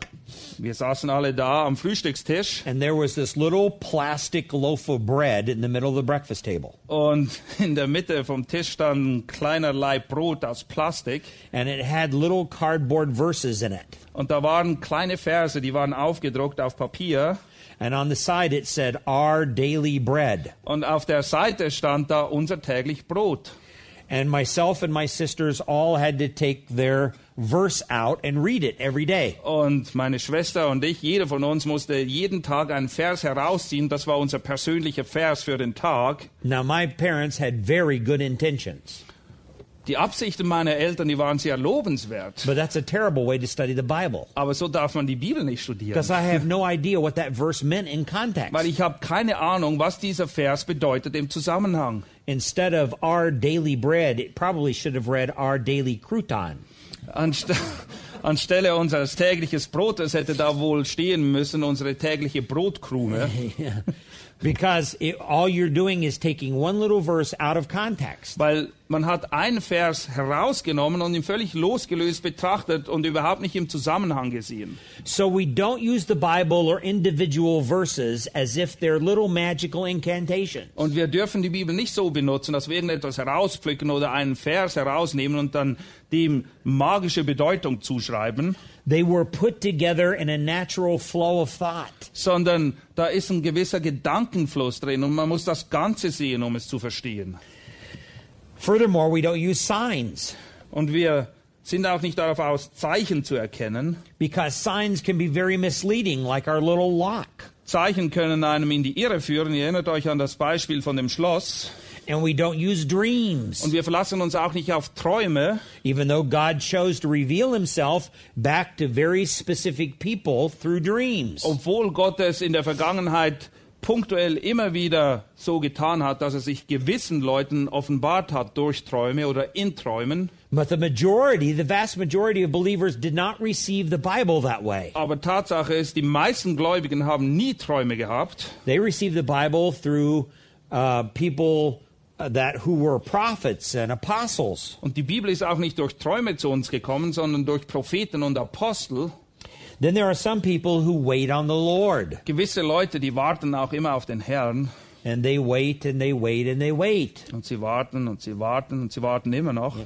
Wir saßen alle da am Frühstückstisch and there was this little plastic loaf of bread in the middle of the breakfast table. und in der Mitte vom Tisch stand ein kleiner Laib Brot aus Plastik And it had little cardboard verses in it. und da waren kleine Verse, die waren aufgedruckt auf Papier And on the side it said, Our daily bread. und auf der Seite stand da unser täglich Brot. And myself and my sisters all had to take their verse out and read it every day. Und meine Schwester und ich, jeder von uns musste jeden Tag einen Vers herausziehen. Das war unser persönlicher Vers für den Tag. Now, my parents had very good intentions, Die Absichten meiner Eltern, die waren sehr lobenswert. but that's a terrible way to study the Bible. Aber so darf man die Bibel nicht studieren. Because I have no idea what that verse meant in context. Weil ich habe keine Ahnung, was dieser Vers bedeutet im Zusammenhang. Instead of our daily bread, it probably should have read our daily crouton. Anst [laughs] anstelle unseres täglichen Brotes hätte da wohl stehen müssen unsere tägliche Brotkrume. [laughs] Because it, all you're doing is taking one little verse out of context. Weil man hat einen Vers herausgenommen und ihn völlig losgelöst betrachtet und überhaupt nicht im Zusammenhang gesehen. So we don't use the Bible or individual verses as if they're little magical incantations. Und wir dürfen die Bibel nicht so benutzen, dass wir irgendetwas herauspflücken oder einen Vers herausnehmen und dann dem magische Bedeutung zuschreiben, They were put together in a natural flow of thought. sondern da ist ein gewisser Gedankenfluss drin und man muss das Ganze sehen, um es zu verstehen. Furthermore, we don't use signs Und wir sind auch nicht darauf aus, Zeichen zu erkennen. because signs can be very misleading, like our little lock. Zeichen können einem in die Irre führen. Ihr erinnert euch an das Beispiel von dem Schloss. And we don't use dreams, Und wir verlassen uns auch nicht auf Träume, even though God chose to reveal himself back to very specific people through dreams. obwohl Gott es in der Vergangenheit punktuell immer wieder so getan hat, dass er sich gewissen Leuten offenbart hat durch Träume oder in Träumen. But the majority, the vast majority of believers did not receive the Bible that way. Aber Tatsache ist, die meisten Gläubigen haben nie Träume gehabt. They received the Bible through uh, people uh, that who were prophets and apostles. Und die Bibel ist auch nicht durch Träume zu uns gekommen, sondern durch Propheten und Apostel. Then there are some people who wait on the Lord. Gewisse Leute, die warten auch immer auf den Herrn. And they wait and they wait and they wait. Und sie warten und sie warten und sie warten immer noch.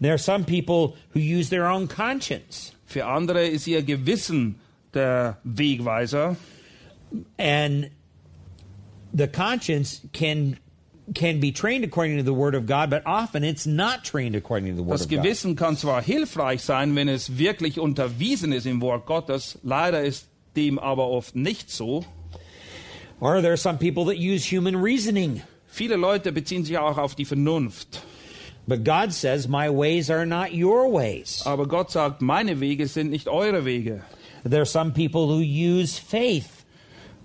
There are some people who use their own conscience. Für andere ist ihr Gewissen der Wegweiser. And the conscience can can be trained according to the word of God, but often it's not trained according to the word Das of God. Das Gewissen kann zwar hilfreich sein, wenn es wirklich unterwiesen ist im Wort Gottes, leider ist dem aber oft nicht so. Or there are some people that use human reasoning. Viele Leute beziehen sich auch auf die Vernunft. But God says, My ways are not your ways. Aber Gott sagt, meine Wege sind nicht eure Wege. There are some people who use faith,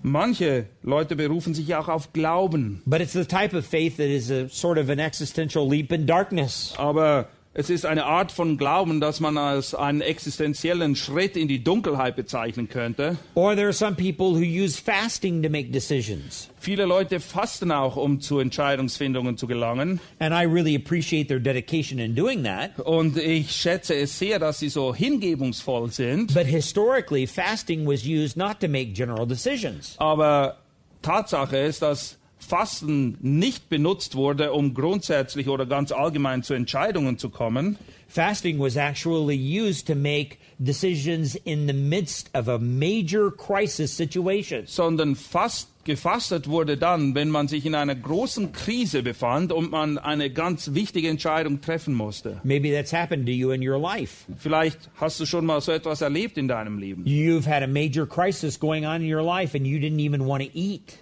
Manche Leute berufen sich auch auf Glauben. but it's the type of faith that is a sort of an existential leap in darkness. Aber es ist eine Art von Glauben, das man als einen existenziellen Schritt in die Dunkelheit bezeichnen könnte. Or there are some people who use fasting to make decisions. Viele Leute fasten auch, um zu Entscheidungsfindungen zu gelangen. And I really appreciate their dedication in doing that. Und ich schätze es sehr, dass sie so hingebungsvoll sind. But historically, fasting was used not to make general decisions. Aber Tatsache ist, dass Fasten nicht benutzt wurde, um grundsätzlich oder ganz allgemein zu Entscheidungen zu kommen, Fasting was actually used to make decisions in the midst of a major crisis situation. sondern fast gefastet wurde dann, wenn man sich in einer großen Krise befand und man eine ganz wichtige Entscheidung treffen musste. Maybe that's happened to you in your life. Vielleicht hast du schon mal so etwas erlebt in deinem Leben. You've had a major crisis going on in your life and you didn't even want to eat.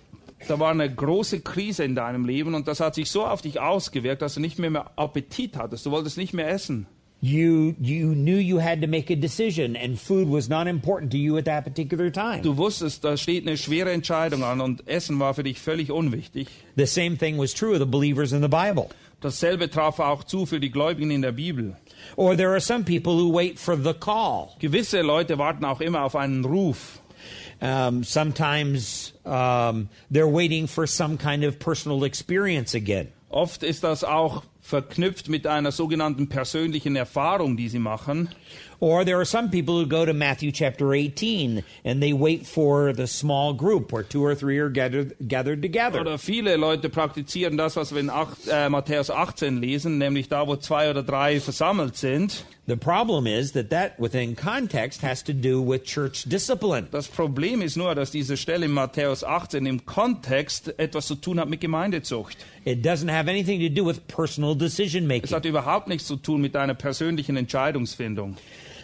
Da war eine große Krise in deinem Leben und das hat sich so auf dich ausgewirkt, dass du nicht mehr, mehr Appetit hattest. Du wolltest nicht mehr essen. You you knew you had to make a decision and food was not important to you at that particular time. Du wusstest, da steht eine schwere Entscheidung an und Essen war für dich völlig unwichtig. The same thing was true of the believers in the Bible. Dasselbe traf auch zu für die Gläubigen in der Bibel. Or there are some people who wait for the call. Gewisse Leute warten auch immer auf einen Ruf. Um, sometimes um, they're waiting for some kind of personal experience again. Oft ist das auch verknüpft mit einer sogenannten persönlichen Erfahrung, die sie machen. Or there are some people who go to Matthew chapter 18 and they wait for the small group where two or three are gathered, gathered together. Oder viele Leute praktizieren das, was wir in acht, äh, Matthäus 18 lesen, nämlich da, wo zwei oder drei versammelt sind. The problem is that that within context has to do with church discipline. Das Problem ist nur, dass diese Stelle in Matthäus 18 im Kontext etwas zu tun hat mit Gemeindezucht. It doesn't have anything to do with personal decision Es making. hat überhaupt nichts zu tun mit deiner persönlichen Entscheidungsfindung.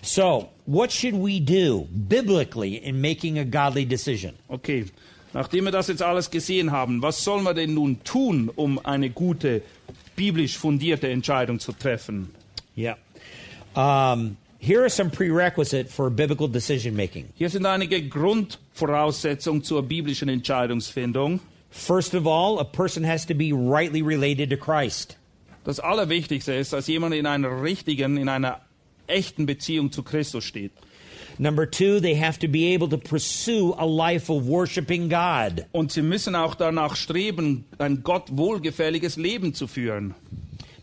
So, what should we do biblically in making a godly decision? Okay, nachdem wir das jetzt alles gesehen haben, was sollen wir denn nun tun, um eine gute, biblisch fundierte Entscheidung zu treffen? Yeah. Um, here are some prerequisites for biblical decision making. Hier sind einige Grundvoraussetzungen zur biblischen Entscheidungsfindung. First of all, a person has to be rightly related to Christ. Das Allerwichtigste ist, dass jemand in einer richtigen, in einer echten Beziehung zu Christus steht. Number two, they have to be able to pursue a life of worshiping God. Und sie müssen auch danach streben, ein Gott wohlgefälliges Leben zu führen.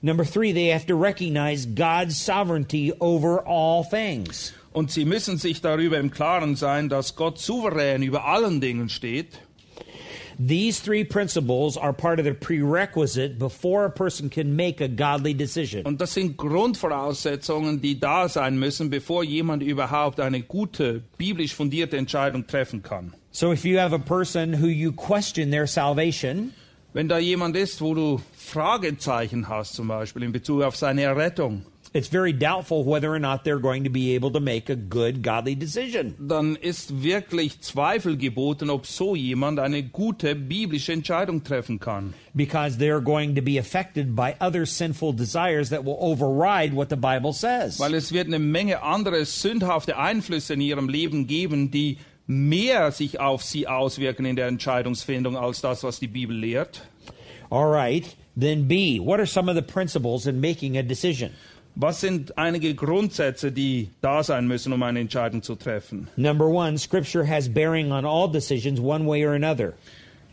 Number three, they have to recognize God's sovereignty over all things. Und sie müssen sich darüber im Klaren sein, dass Gott souverän über allen Dingen steht. These three principles are part of the prerequisite before a person can make a godly decision. Und das sind Grundvoraussetzungen, die da sein müssen, bevor jemand überhaupt eine gute, biblisch fundierte Entscheidung treffen kann. So if you have a person who you question their salvation, Wenn da jemand ist, wo du Fragezeichen hast, zum Beispiel in Bezug auf seine Errettung, it's very doubtful whether or not they're going to be able to make a good godly decision. dann ist wirklich Zweifel geboten, ob so jemand eine gute biblische Entscheidung treffen kann. Because they're going to be affected by other sinful desires that will override what the Bible says. Weil es wird eine Menge andere sündhafte Einflüsse in ihrem Leben geben, die mehr sich auf sie auswirken in der Entscheidungsfindung als das, was die Bibel lehrt. All right. Then B, what are some of the principles in making a decision? Was sind einige Grundsätze, die da sein müssen, um eine Entscheidung zu treffen? Number one, Scripture has bearing on all decisions one way or another.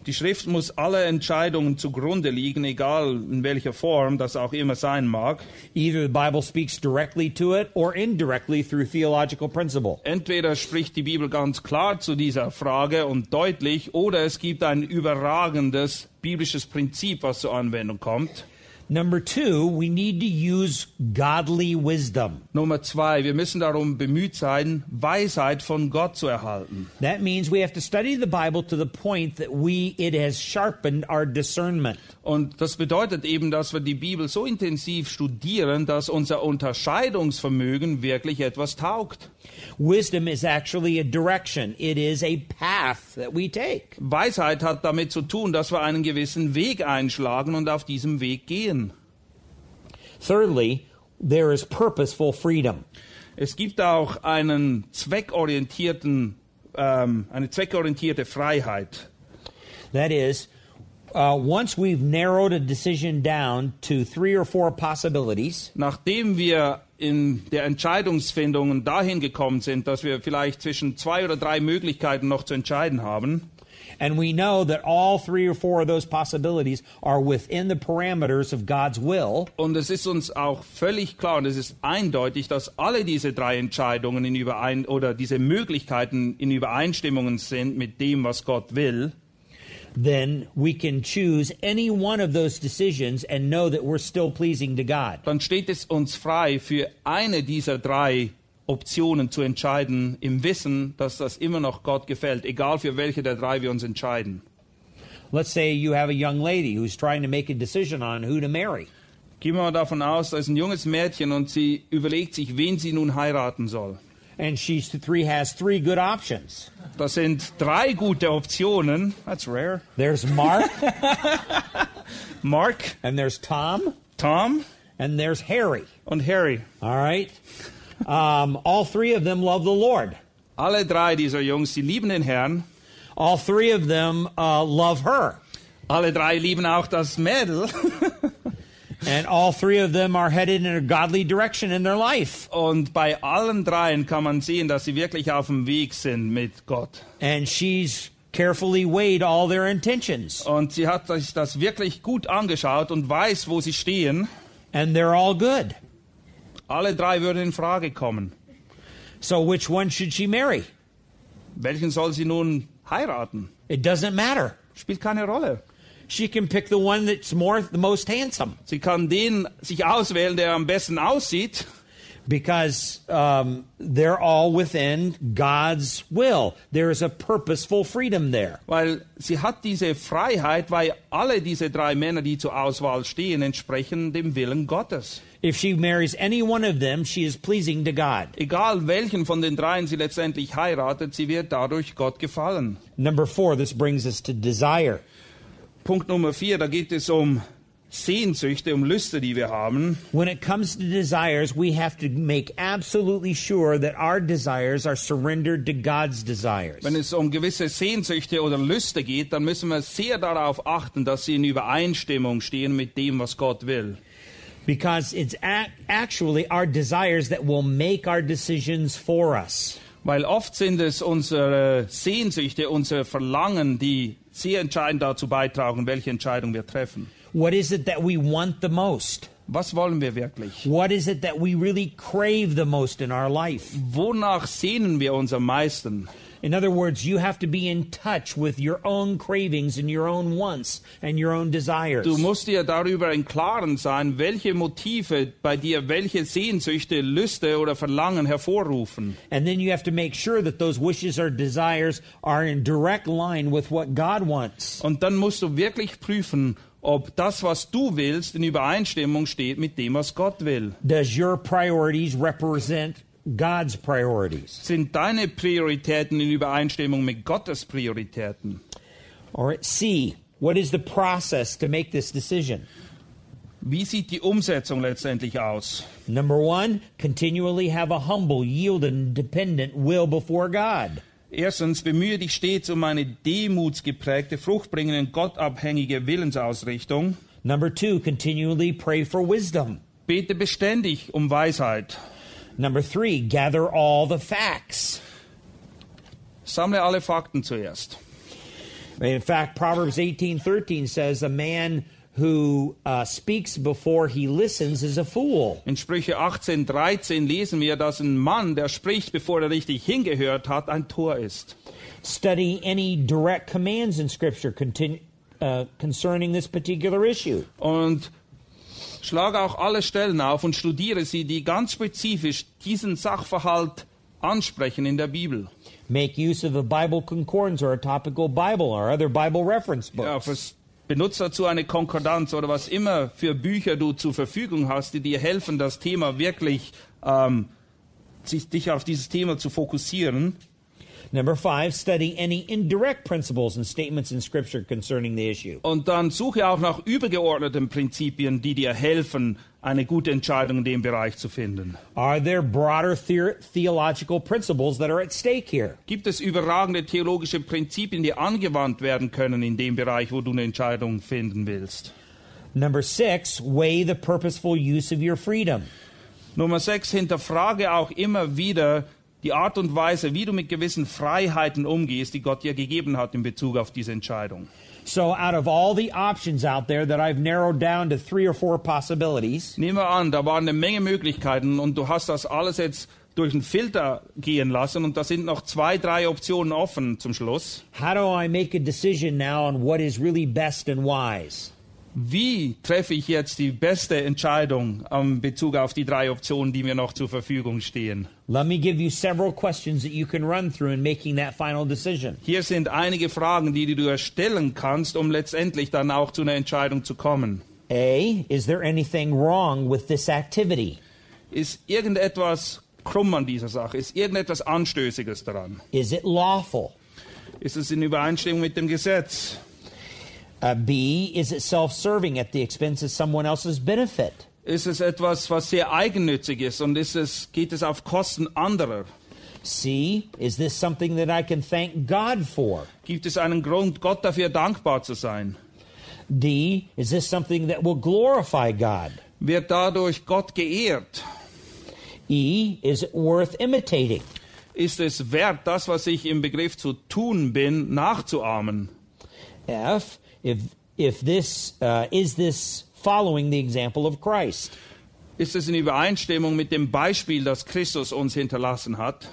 Die Schrift muss alle Entscheidungen zugrunde liegen, egal in welcher Form das auch immer sein mag. Either the Bible speaks directly to it or indirectly through theological principle. Entweder spricht die Bibel ganz klar zu dieser Frage und deutlich, oder es gibt ein überragendes biblisches Prinzip, was zur Anwendung kommt. Number two, we need to use godly wisdom. Nummer zwei, wir müssen darum bemüht sein, Weisheit von Gott zu erhalten. That means we have to study the Bible to the point that we it has sharpened our discernment. Und das bedeutet eben, dass wir die Bibel so intensiv studieren, dass unser Unterscheidungsvermögen wirklich etwas taugt. Wisdom is actually a direction. It is a path that we take. Weisheit hat damit zu tun, dass wir einen gewissen Weg einschlagen und auf diesem Weg gehen. Thirdly, there is purposeful freedom. Es gibt auch einen zweckorientierten, ähm, eine zweckorientierte Freiheit. That is, uh, once we've narrowed a decision down to three or four possibilities, Nachdem wir in der Entscheidungsfindung dahin gekommen sind, dass wir vielleicht zwischen zwei oder drei Möglichkeiten noch zu entscheiden haben, and we know that all three or four of those possibilities are within the parameters of God's will, und es ist uns auch völlig klar und es ist eindeutig, dass alle diese drei Entscheidungen in Überein oder diese Möglichkeiten in Übereinstimmungen sind mit dem, was Gott will, then we can choose any one of those decisions and know that we're still pleasing to God. dann steht es uns frei, für eine dieser drei Optionen zu entscheiden, im Wissen, dass das immer noch Gott gefällt, egal für welche der drei wir uns entscheiden. Let's say you have a young lady who's trying to make a decision on who to marry. Gehen wir mal davon aus, da ist ein junges Mädchen und sie überlegt sich, wen sie nun heiraten soll. And she three has three good options. Das sind drei gute Optionen. That's rare. There's Mark, [laughs] Mark, and there's Tom, Tom and there's Harry. und Harry. All right? Um, all three of them love the Lord. Alle drei dieser Jungs, die lieben den Herrn. All three of them uh, love her. Alle drei lieben auch das Mädel. [laughs] And all three of them are headed in a godly direction in their life. Und bei allen dreien kann man sehen, dass sie wirklich auf dem Weg sind mit Gott. And she's carefully weighed all their intentions. Und sie hat sich das wirklich gut angeschaut und weiß, wo sie stehen. And they're all good. Alle drei würden in Frage kommen. So which one should she marry? Welchen soll sie nun heiraten? It doesn't matter. Spielt keine Rolle. She can pick the one that's more the most handsome Sie kann den sich auswählen, der am besten aussieht, because um, they're all within God's will. There is a purposeful freedom there. weil sie hat diese Freiheit, weil alle diese drei Männer, die zur Auswahl stehen, entsprechen dem Willen Gottes. If she marries any one of them, she is pleasing to God. Egal welchen von den dreien sie letztendlich heiratet, sie wird dadurch Gott gefallen. Number four, this brings us to desire. Punkt Nummer vier, da geht es um Sehnsüchte, um Lüste, die wir haben. When it comes to desires, we have to make absolutely sure that our desires are surrendered to God's desires. Wenn es um gewisse Sehnsüchte oder Lüste geht, dann müssen wir sehr darauf achten, dass sie in Übereinstimmung stehen mit dem, was Gott will. Because it's ac actually our desires that will make our decisions for us. Weil oft sind es unsere Sehnsüchte, unser Verlangen, die sehr entscheidend dazu beitragen, welche Entscheidung wir treffen. What is it that we want the most? Was wollen wir wirklich? What is it that we really crave the most in our life? Wonach sehnen wir uns am meisten? In other words, you have to be in touch with your own cravings and your own wants and your own desires. Du musst dir darüber im Klaren sein, welche Motive bei dir welche Sehnsüchte, Lüste oder Verlangen hervorrufen. And then you have to make sure that those wishes or desires are in direct line with what God wants. Und dann musst du wirklich prüfen, ob das, was du willst, in Übereinstimmung steht mit dem, was Gott will. Does your priorities represent God's priorities? Sind deine Prioritäten in Übereinstimmung mit Gottes Prioritäten? Or C, what is the process to make this decision? Wie sieht die Umsetzung letztendlich aus? Number one, continually have a humble, yielded, and dependent will before God. Erstens, bemühe dich stets um eine demutsgeprägte, fruchtbringende, gottabhängige Willensausrichtung. Number two, continually pray for wisdom. Bete beständig um Weisheit. Number three, gather all the facts. Sammle alle Fakten zuerst. In fact, Proverbs 18:13 says a man who uh, speaks before he listens is a fool. In Sprüche 18, 13 lesen wir, dass ein Mann, der spricht, bevor er richtig hingehört hat, ein Tor ist. Study any direct commands in Scripture uh, concerning this particular issue. Und schlage auch alle Stellen auf und studiere sie, die ganz spezifisch diesen Sachverhalt ansprechen in der Bibel. Make use of a Bible concordance or a topical Bible or other Bible reference Ja, books. fürs, benutzt dazu eine Konkordanz oder was immer für Bücher du zur Verfügung hast, die dir helfen, das Thema wirklich, ähm, sich, dich auf dieses Thema zu fokussieren. Number five, study any indirect principles and statements in Scripture concerning the issue. Und dann suche auch nach übergeordneten Prinzipien, die dir helfen, eine gute Entscheidung in dem Bereich zu finden. Are there broader the- theological principles that are at stake here? Gibt es überragende theologische Prinzipien, die angewandt werden können in dem Bereich, wo du eine Entscheidung finden willst? Number six, weigh the purposeful use of your freedom. Nummer sechs, hinterfrage auch immer wieder die Art und Weise, wie du mit gewissen Freiheiten umgehst, die Gott dir gegeben hat in Bezug auf diese Entscheidung. So, out of all the options out there that I've narrowed down to three or four possibilities, Nehmen wir an, da waren eine Menge Möglichkeiten und du hast das alles jetzt durch einen Filter gehen lassen und da sind noch zwei, drei Optionen offen zum Schluss. how do I make a decision now on what is really best and wise? Wie treffe ich jetzt die beste Entscheidung in Bezug auf die drei Optionen, die mir noch zur Verfügung stehen? Let me give you several questions that you can run through in making that final decision. Hier sind einige Fragen, die du dir stellen kannst, um letztendlich dann auch zu einer Entscheidung zu kommen. A, is there anything wrong with this activity? Ist irgendetwas krumm an dieser Sache? Ist irgendetwas Anstößiges daran? Is it lawful? Ist es in Übereinstimmung mit dem Gesetz? Uh, B, is it self serving at the expense of someone else's benefit? Ist es etwas, was sehr eigennützig ist und ist es, geht es auf Kosten anderer? C, is this something that I can thank God for? Gibt es einen Grund, Gott dafür dankbar zu sein? D, is this something that will glorify God? Wird dadurch Gott geehrt? E, is it worth imitating? Ist es wert, das, was ich im Begriff zu tun bin, nachzuahmen? F, if if this uh, is this following the example of Christ? Ist es in Übereinstimmung mit dem Beispiel, das Christus uns hinterlassen hat?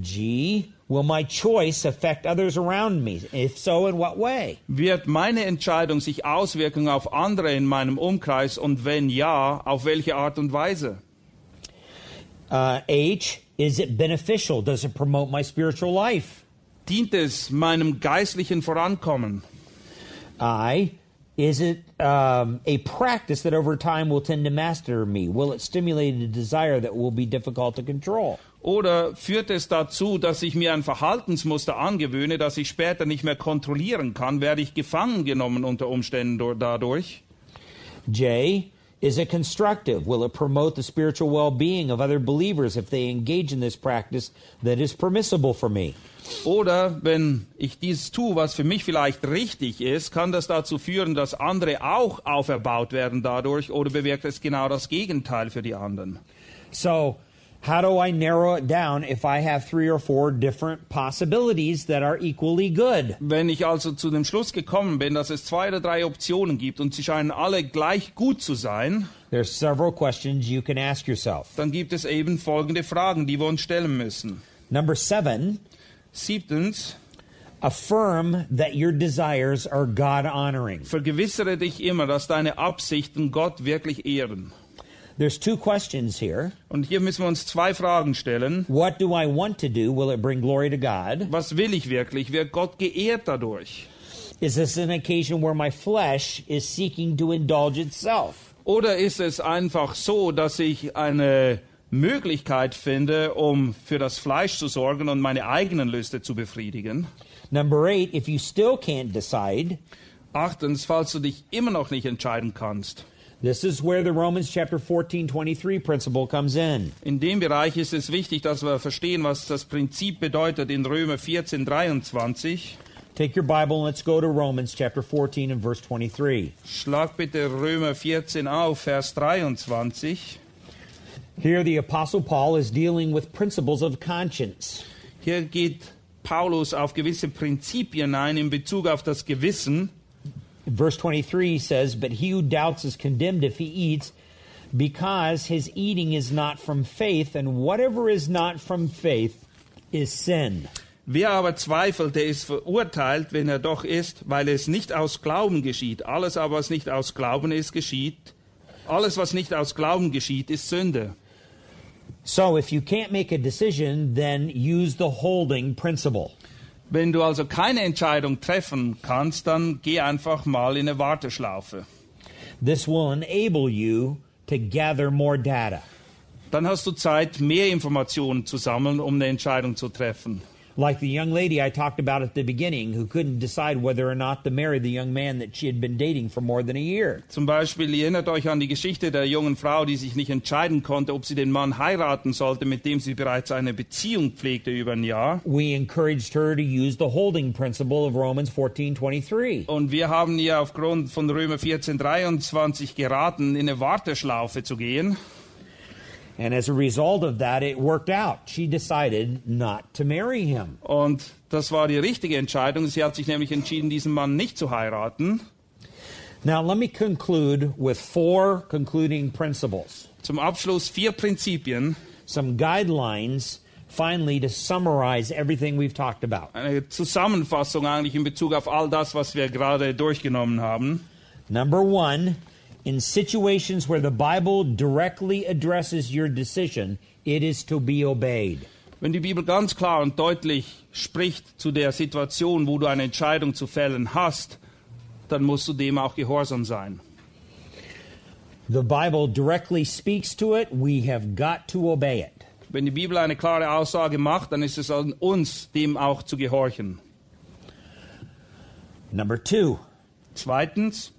G, will my choice affect others around me? If so, in what way? Wird meine Entscheidung sich auswirken auf andere in meinem Umkreis und wenn ja, auf welche Art und Weise? Uh, H, is it beneficial? Does it promote my spiritual life? Dient es meinem geistlichen Vorankommen? I, is it um, a practice that over time will tend to master me? Will it stimulate a desire that will be difficult to control? Oder führt es dazu, dass ich mir ein Verhaltensmuster angewöhne, das ich später nicht mehr kontrollieren kann? Werde ich gefangen genommen unter Umständen dadurch? J, is it constructive? Will it promote the spiritual well being of other believers if they engage in this practice that is permissible for me? Oder wenn ich dies tue, was für mich vielleicht richtig ist, kann das dazu führen, dass andere auch auferbaut werden dadurch oder bewirkt es genau das Gegenteil für die anderen? So, how do I narrow it down if I have three or four different possibilities that are equally good? Wenn ich also zu dem Schluss gekommen bin, dass es zwei oder drei Optionen gibt und sie scheinen alle gleich gut zu sein, There's several questions you can ask yourself. dann gibt es eben folgende Fragen, die wir uns stellen müssen. Number seven, Siebtens, affirm that your desires are God honoring. vergewissere dich immer, dass deine Absichten Gott wirklich ehren. There's two questions here. Und hier müssen wir uns zwei Fragen stellen. What do I want to do? Will it bring glory to God? Was will ich wirklich? Wird Gott geehrt dadurch? Is this an occasion where my flesh is seeking to indulge itself? Oder ist es einfach so, dass ich eine Möglichkeit finde, um für das Fleisch zu sorgen und meine eigenen Lüste zu befriedigen? Number eight, if you still can't decide, Achtens, falls du dich immer noch nicht entscheiden kannst, This is where the Romans chapter 14, 23 principle comes in. In dem Bereich ist es wichtig, dass wir verstehen, was das Prinzip bedeutet in Römer 14, 23. Take your Bible and let's go to Romans chapter 14 and verse 23. Schlag bitte Römer 14 auf, Vers 23. Here the apostle Paul is dealing with principles of conscience. Hier geht Paulus auf gewisse Prinzipien ein in Bezug auf das Gewissen. Verse 23 says, But he who doubts is condemned if he eats, because his eating is not from faith, and whatever is not from faith is sin. Wer aber zweifelt, der ist verurteilt, wenn er doch isst, weil es nicht aus Glauben geschieht. Alles aber, was nicht aus Glauben ist, geschieht. Alles, was nicht aus Glauben geschieht, ist Sünde. So if you can't make a decision, then use the holding principle. Wenn du also keine Entscheidung treffen kannst, dann geh einfach mal in eine Warteschlaufe. This will enable you to gather more data. Dann hast du Zeit, mehr Informationen zu sammeln, um eine Entscheidung zu treffen. Like the young lady I talked about at the beginning who couldn't decide whether or not to marry the young man that she had been dating for more than a year. Zum Beispiel ihr erinnert euch an die Geschichte der jungen Frau, die sich nicht entscheiden konnte, ob sie den Mann heiraten sollte, mit dem sie bereits eine Beziehung pflegte über ein Jahr. We encouraged her to use the holding principle of Romans 14:23. Und wir haben ihr aufgrund von Römer 14, 23 geraten, in eine Warteschlaufe zu gehen. And as a result of that, it worked out. She decided not to marry him. Und das war die richtige Entscheidung. Sie hat sich nämlich entschieden, diesen Mann nicht zu heiraten. Now, let me conclude with four concluding principles, Zum Abschluss vier Prinzipien, some guidelines, finally, to summarize everything we've talked about. eine Zusammenfassung eigentlich in Bezug auf all das, was wir gerade durchgenommen haben. Number one, in situations where the Bible directly addresses your decision, it is to be obeyed. Wenn die Bibel ganz klar und deutlich spricht zu der Situation, wo du eine Entscheidung zu fällen hast, dann musst du dem auch gehorsam sein. The Bible directly speaks to it, we have got to obey it. Wenn die Bibel eine klare Aussage macht, dann ist es an uns, dem auch zu gehorchen. Number two, Zweitens,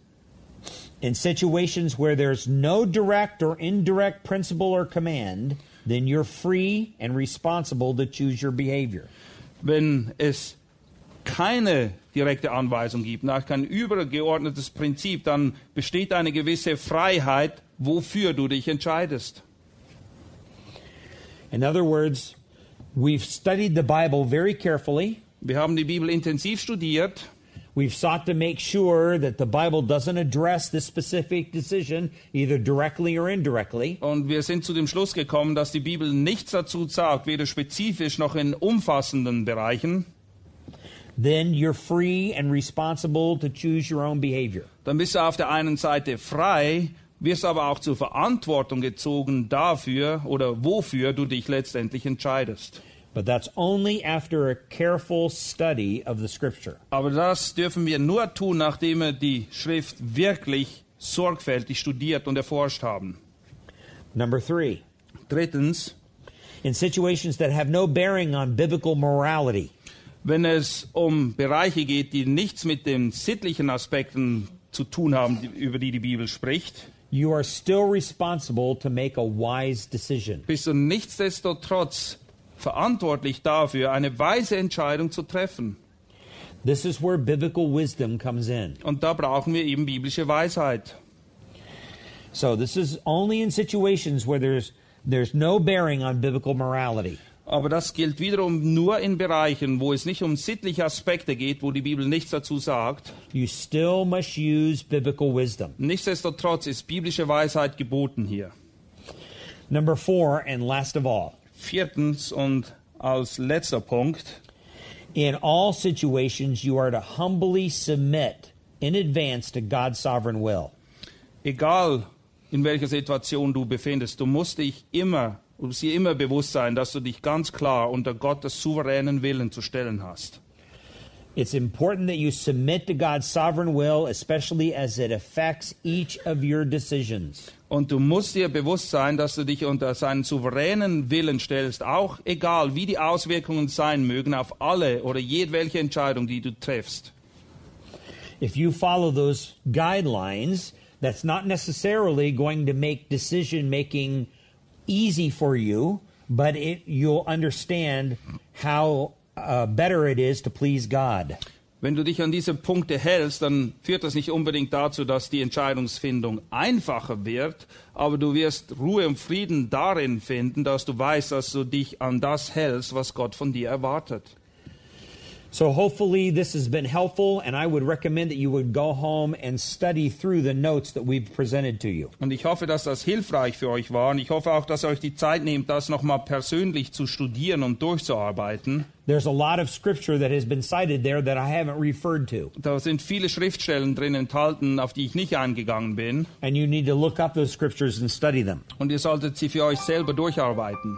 in situations where there's no direct or indirect principle or command, then you're free and responsible to choose your behavior. wenn es keine direkte Anweisung gibt, nach kein übergeordnetes Prinzip, dann besteht eine gewisse Freiheit, wofür du dich entscheidest. In other words, we've studied the Bible very carefully. Wir haben die Bibel intensiv studiert. We've sought to make sure that the Bible doesn't address this specific decision either directly or indirectly. Und wir sind zu dem Schluss gekommen, dass die Bibel nichts dazu sagt, weder spezifisch noch in umfassenden Bereichen. Then you're free and responsible to choose your own behavior. Dann bist du auf der einen Seite frei, wirst aber auch zur Verantwortung gezogen dafür oder wofür du dich letztendlich entscheidest. But that's only after a careful study of the scripture. Aber das dürfen wir nur tun, nachdem wir die Schrift wirklich sorgfältig studiert und erforscht haben. Number three, Drittens, in situations that have no bearing on biblical morality, wenn es um Bereiche geht, die nichts mit den sittlichen Aspekten zu tun haben, die- über die die Bibel spricht, you are still responsible to make a wise decision. bist du nichtsdestotrotz verantwortlich dafür, eine weise Entscheidung zu treffen. This is where biblical wisdom comes in. Und da brauchen wir eben biblische Weisheit. So this is only in situations where there's there's no bearing on biblical morality. Aber das gilt wiederum nur in Bereichen, wo es nicht um sittliche Aspekte geht, wo die Bibel nichts dazu sagt. You still must use biblical wisdom. Nichtsdestotrotz ist biblische Weisheit geboten hier. Number 4 and last of all, Viertens und als letzter Punkt, in all situations you are to humbly submit in advance to God's sovereign will. egal in welcher Situation du befindest, du musst dich immer, du musst dir immer bewusst sein, dass du dich ganz klar unter Gottes souveränen Willen zu stellen hast. It's important that you submit to God's sovereign will, especially as it affects each of your decisions. Und du musst dir bewusst sein, dass du dich unter seinen souveränen Willen stellst, auch egal wie die Auswirkungen sein mögen auf alle oder jedwelche Entscheidung, die du triffst. If you follow those guidelines, That's not necessarily going to make decision making easy for you, but it, you'll understand how uh, better it is to please God. Wenn du dich an diese Punkte hältst, dann führt das nicht unbedingt dazu, dass die Entscheidungsfindung einfacher wird, aber du wirst Ruhe und Frieden darin finden, dass du weißt, dass du dich an das hältst, was Gott von dir erwartet. So hopefully this has been helpful, and I would recommend that you would go home and study through the notes that we've presented to you. Und ich hoffe, dass das hilfreich für euch war. Und ich hoffe auch, dass ihr euch die Zeit nehmt, das nochmal persönlich zu studieren und durchzuarbeiten. There's a lot of scripture that has been cited there that I haven't referred to. Da sind viele Schriftstellen drin enthalten, auf die ich nicht eingegangen bin. And you need to look up those scriptures and study them. Und ihr solltet sie für euch selber durcharbeiten.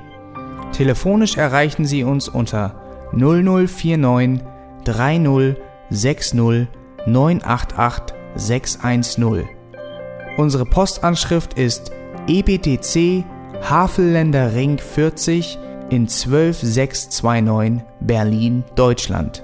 Telefonisch erreichen Sie uns unter 0049 30 60 988 610. Unsere Postanschrift ist EBTC Havelländer Ring 40 in 12629 Berlin, Deutschland.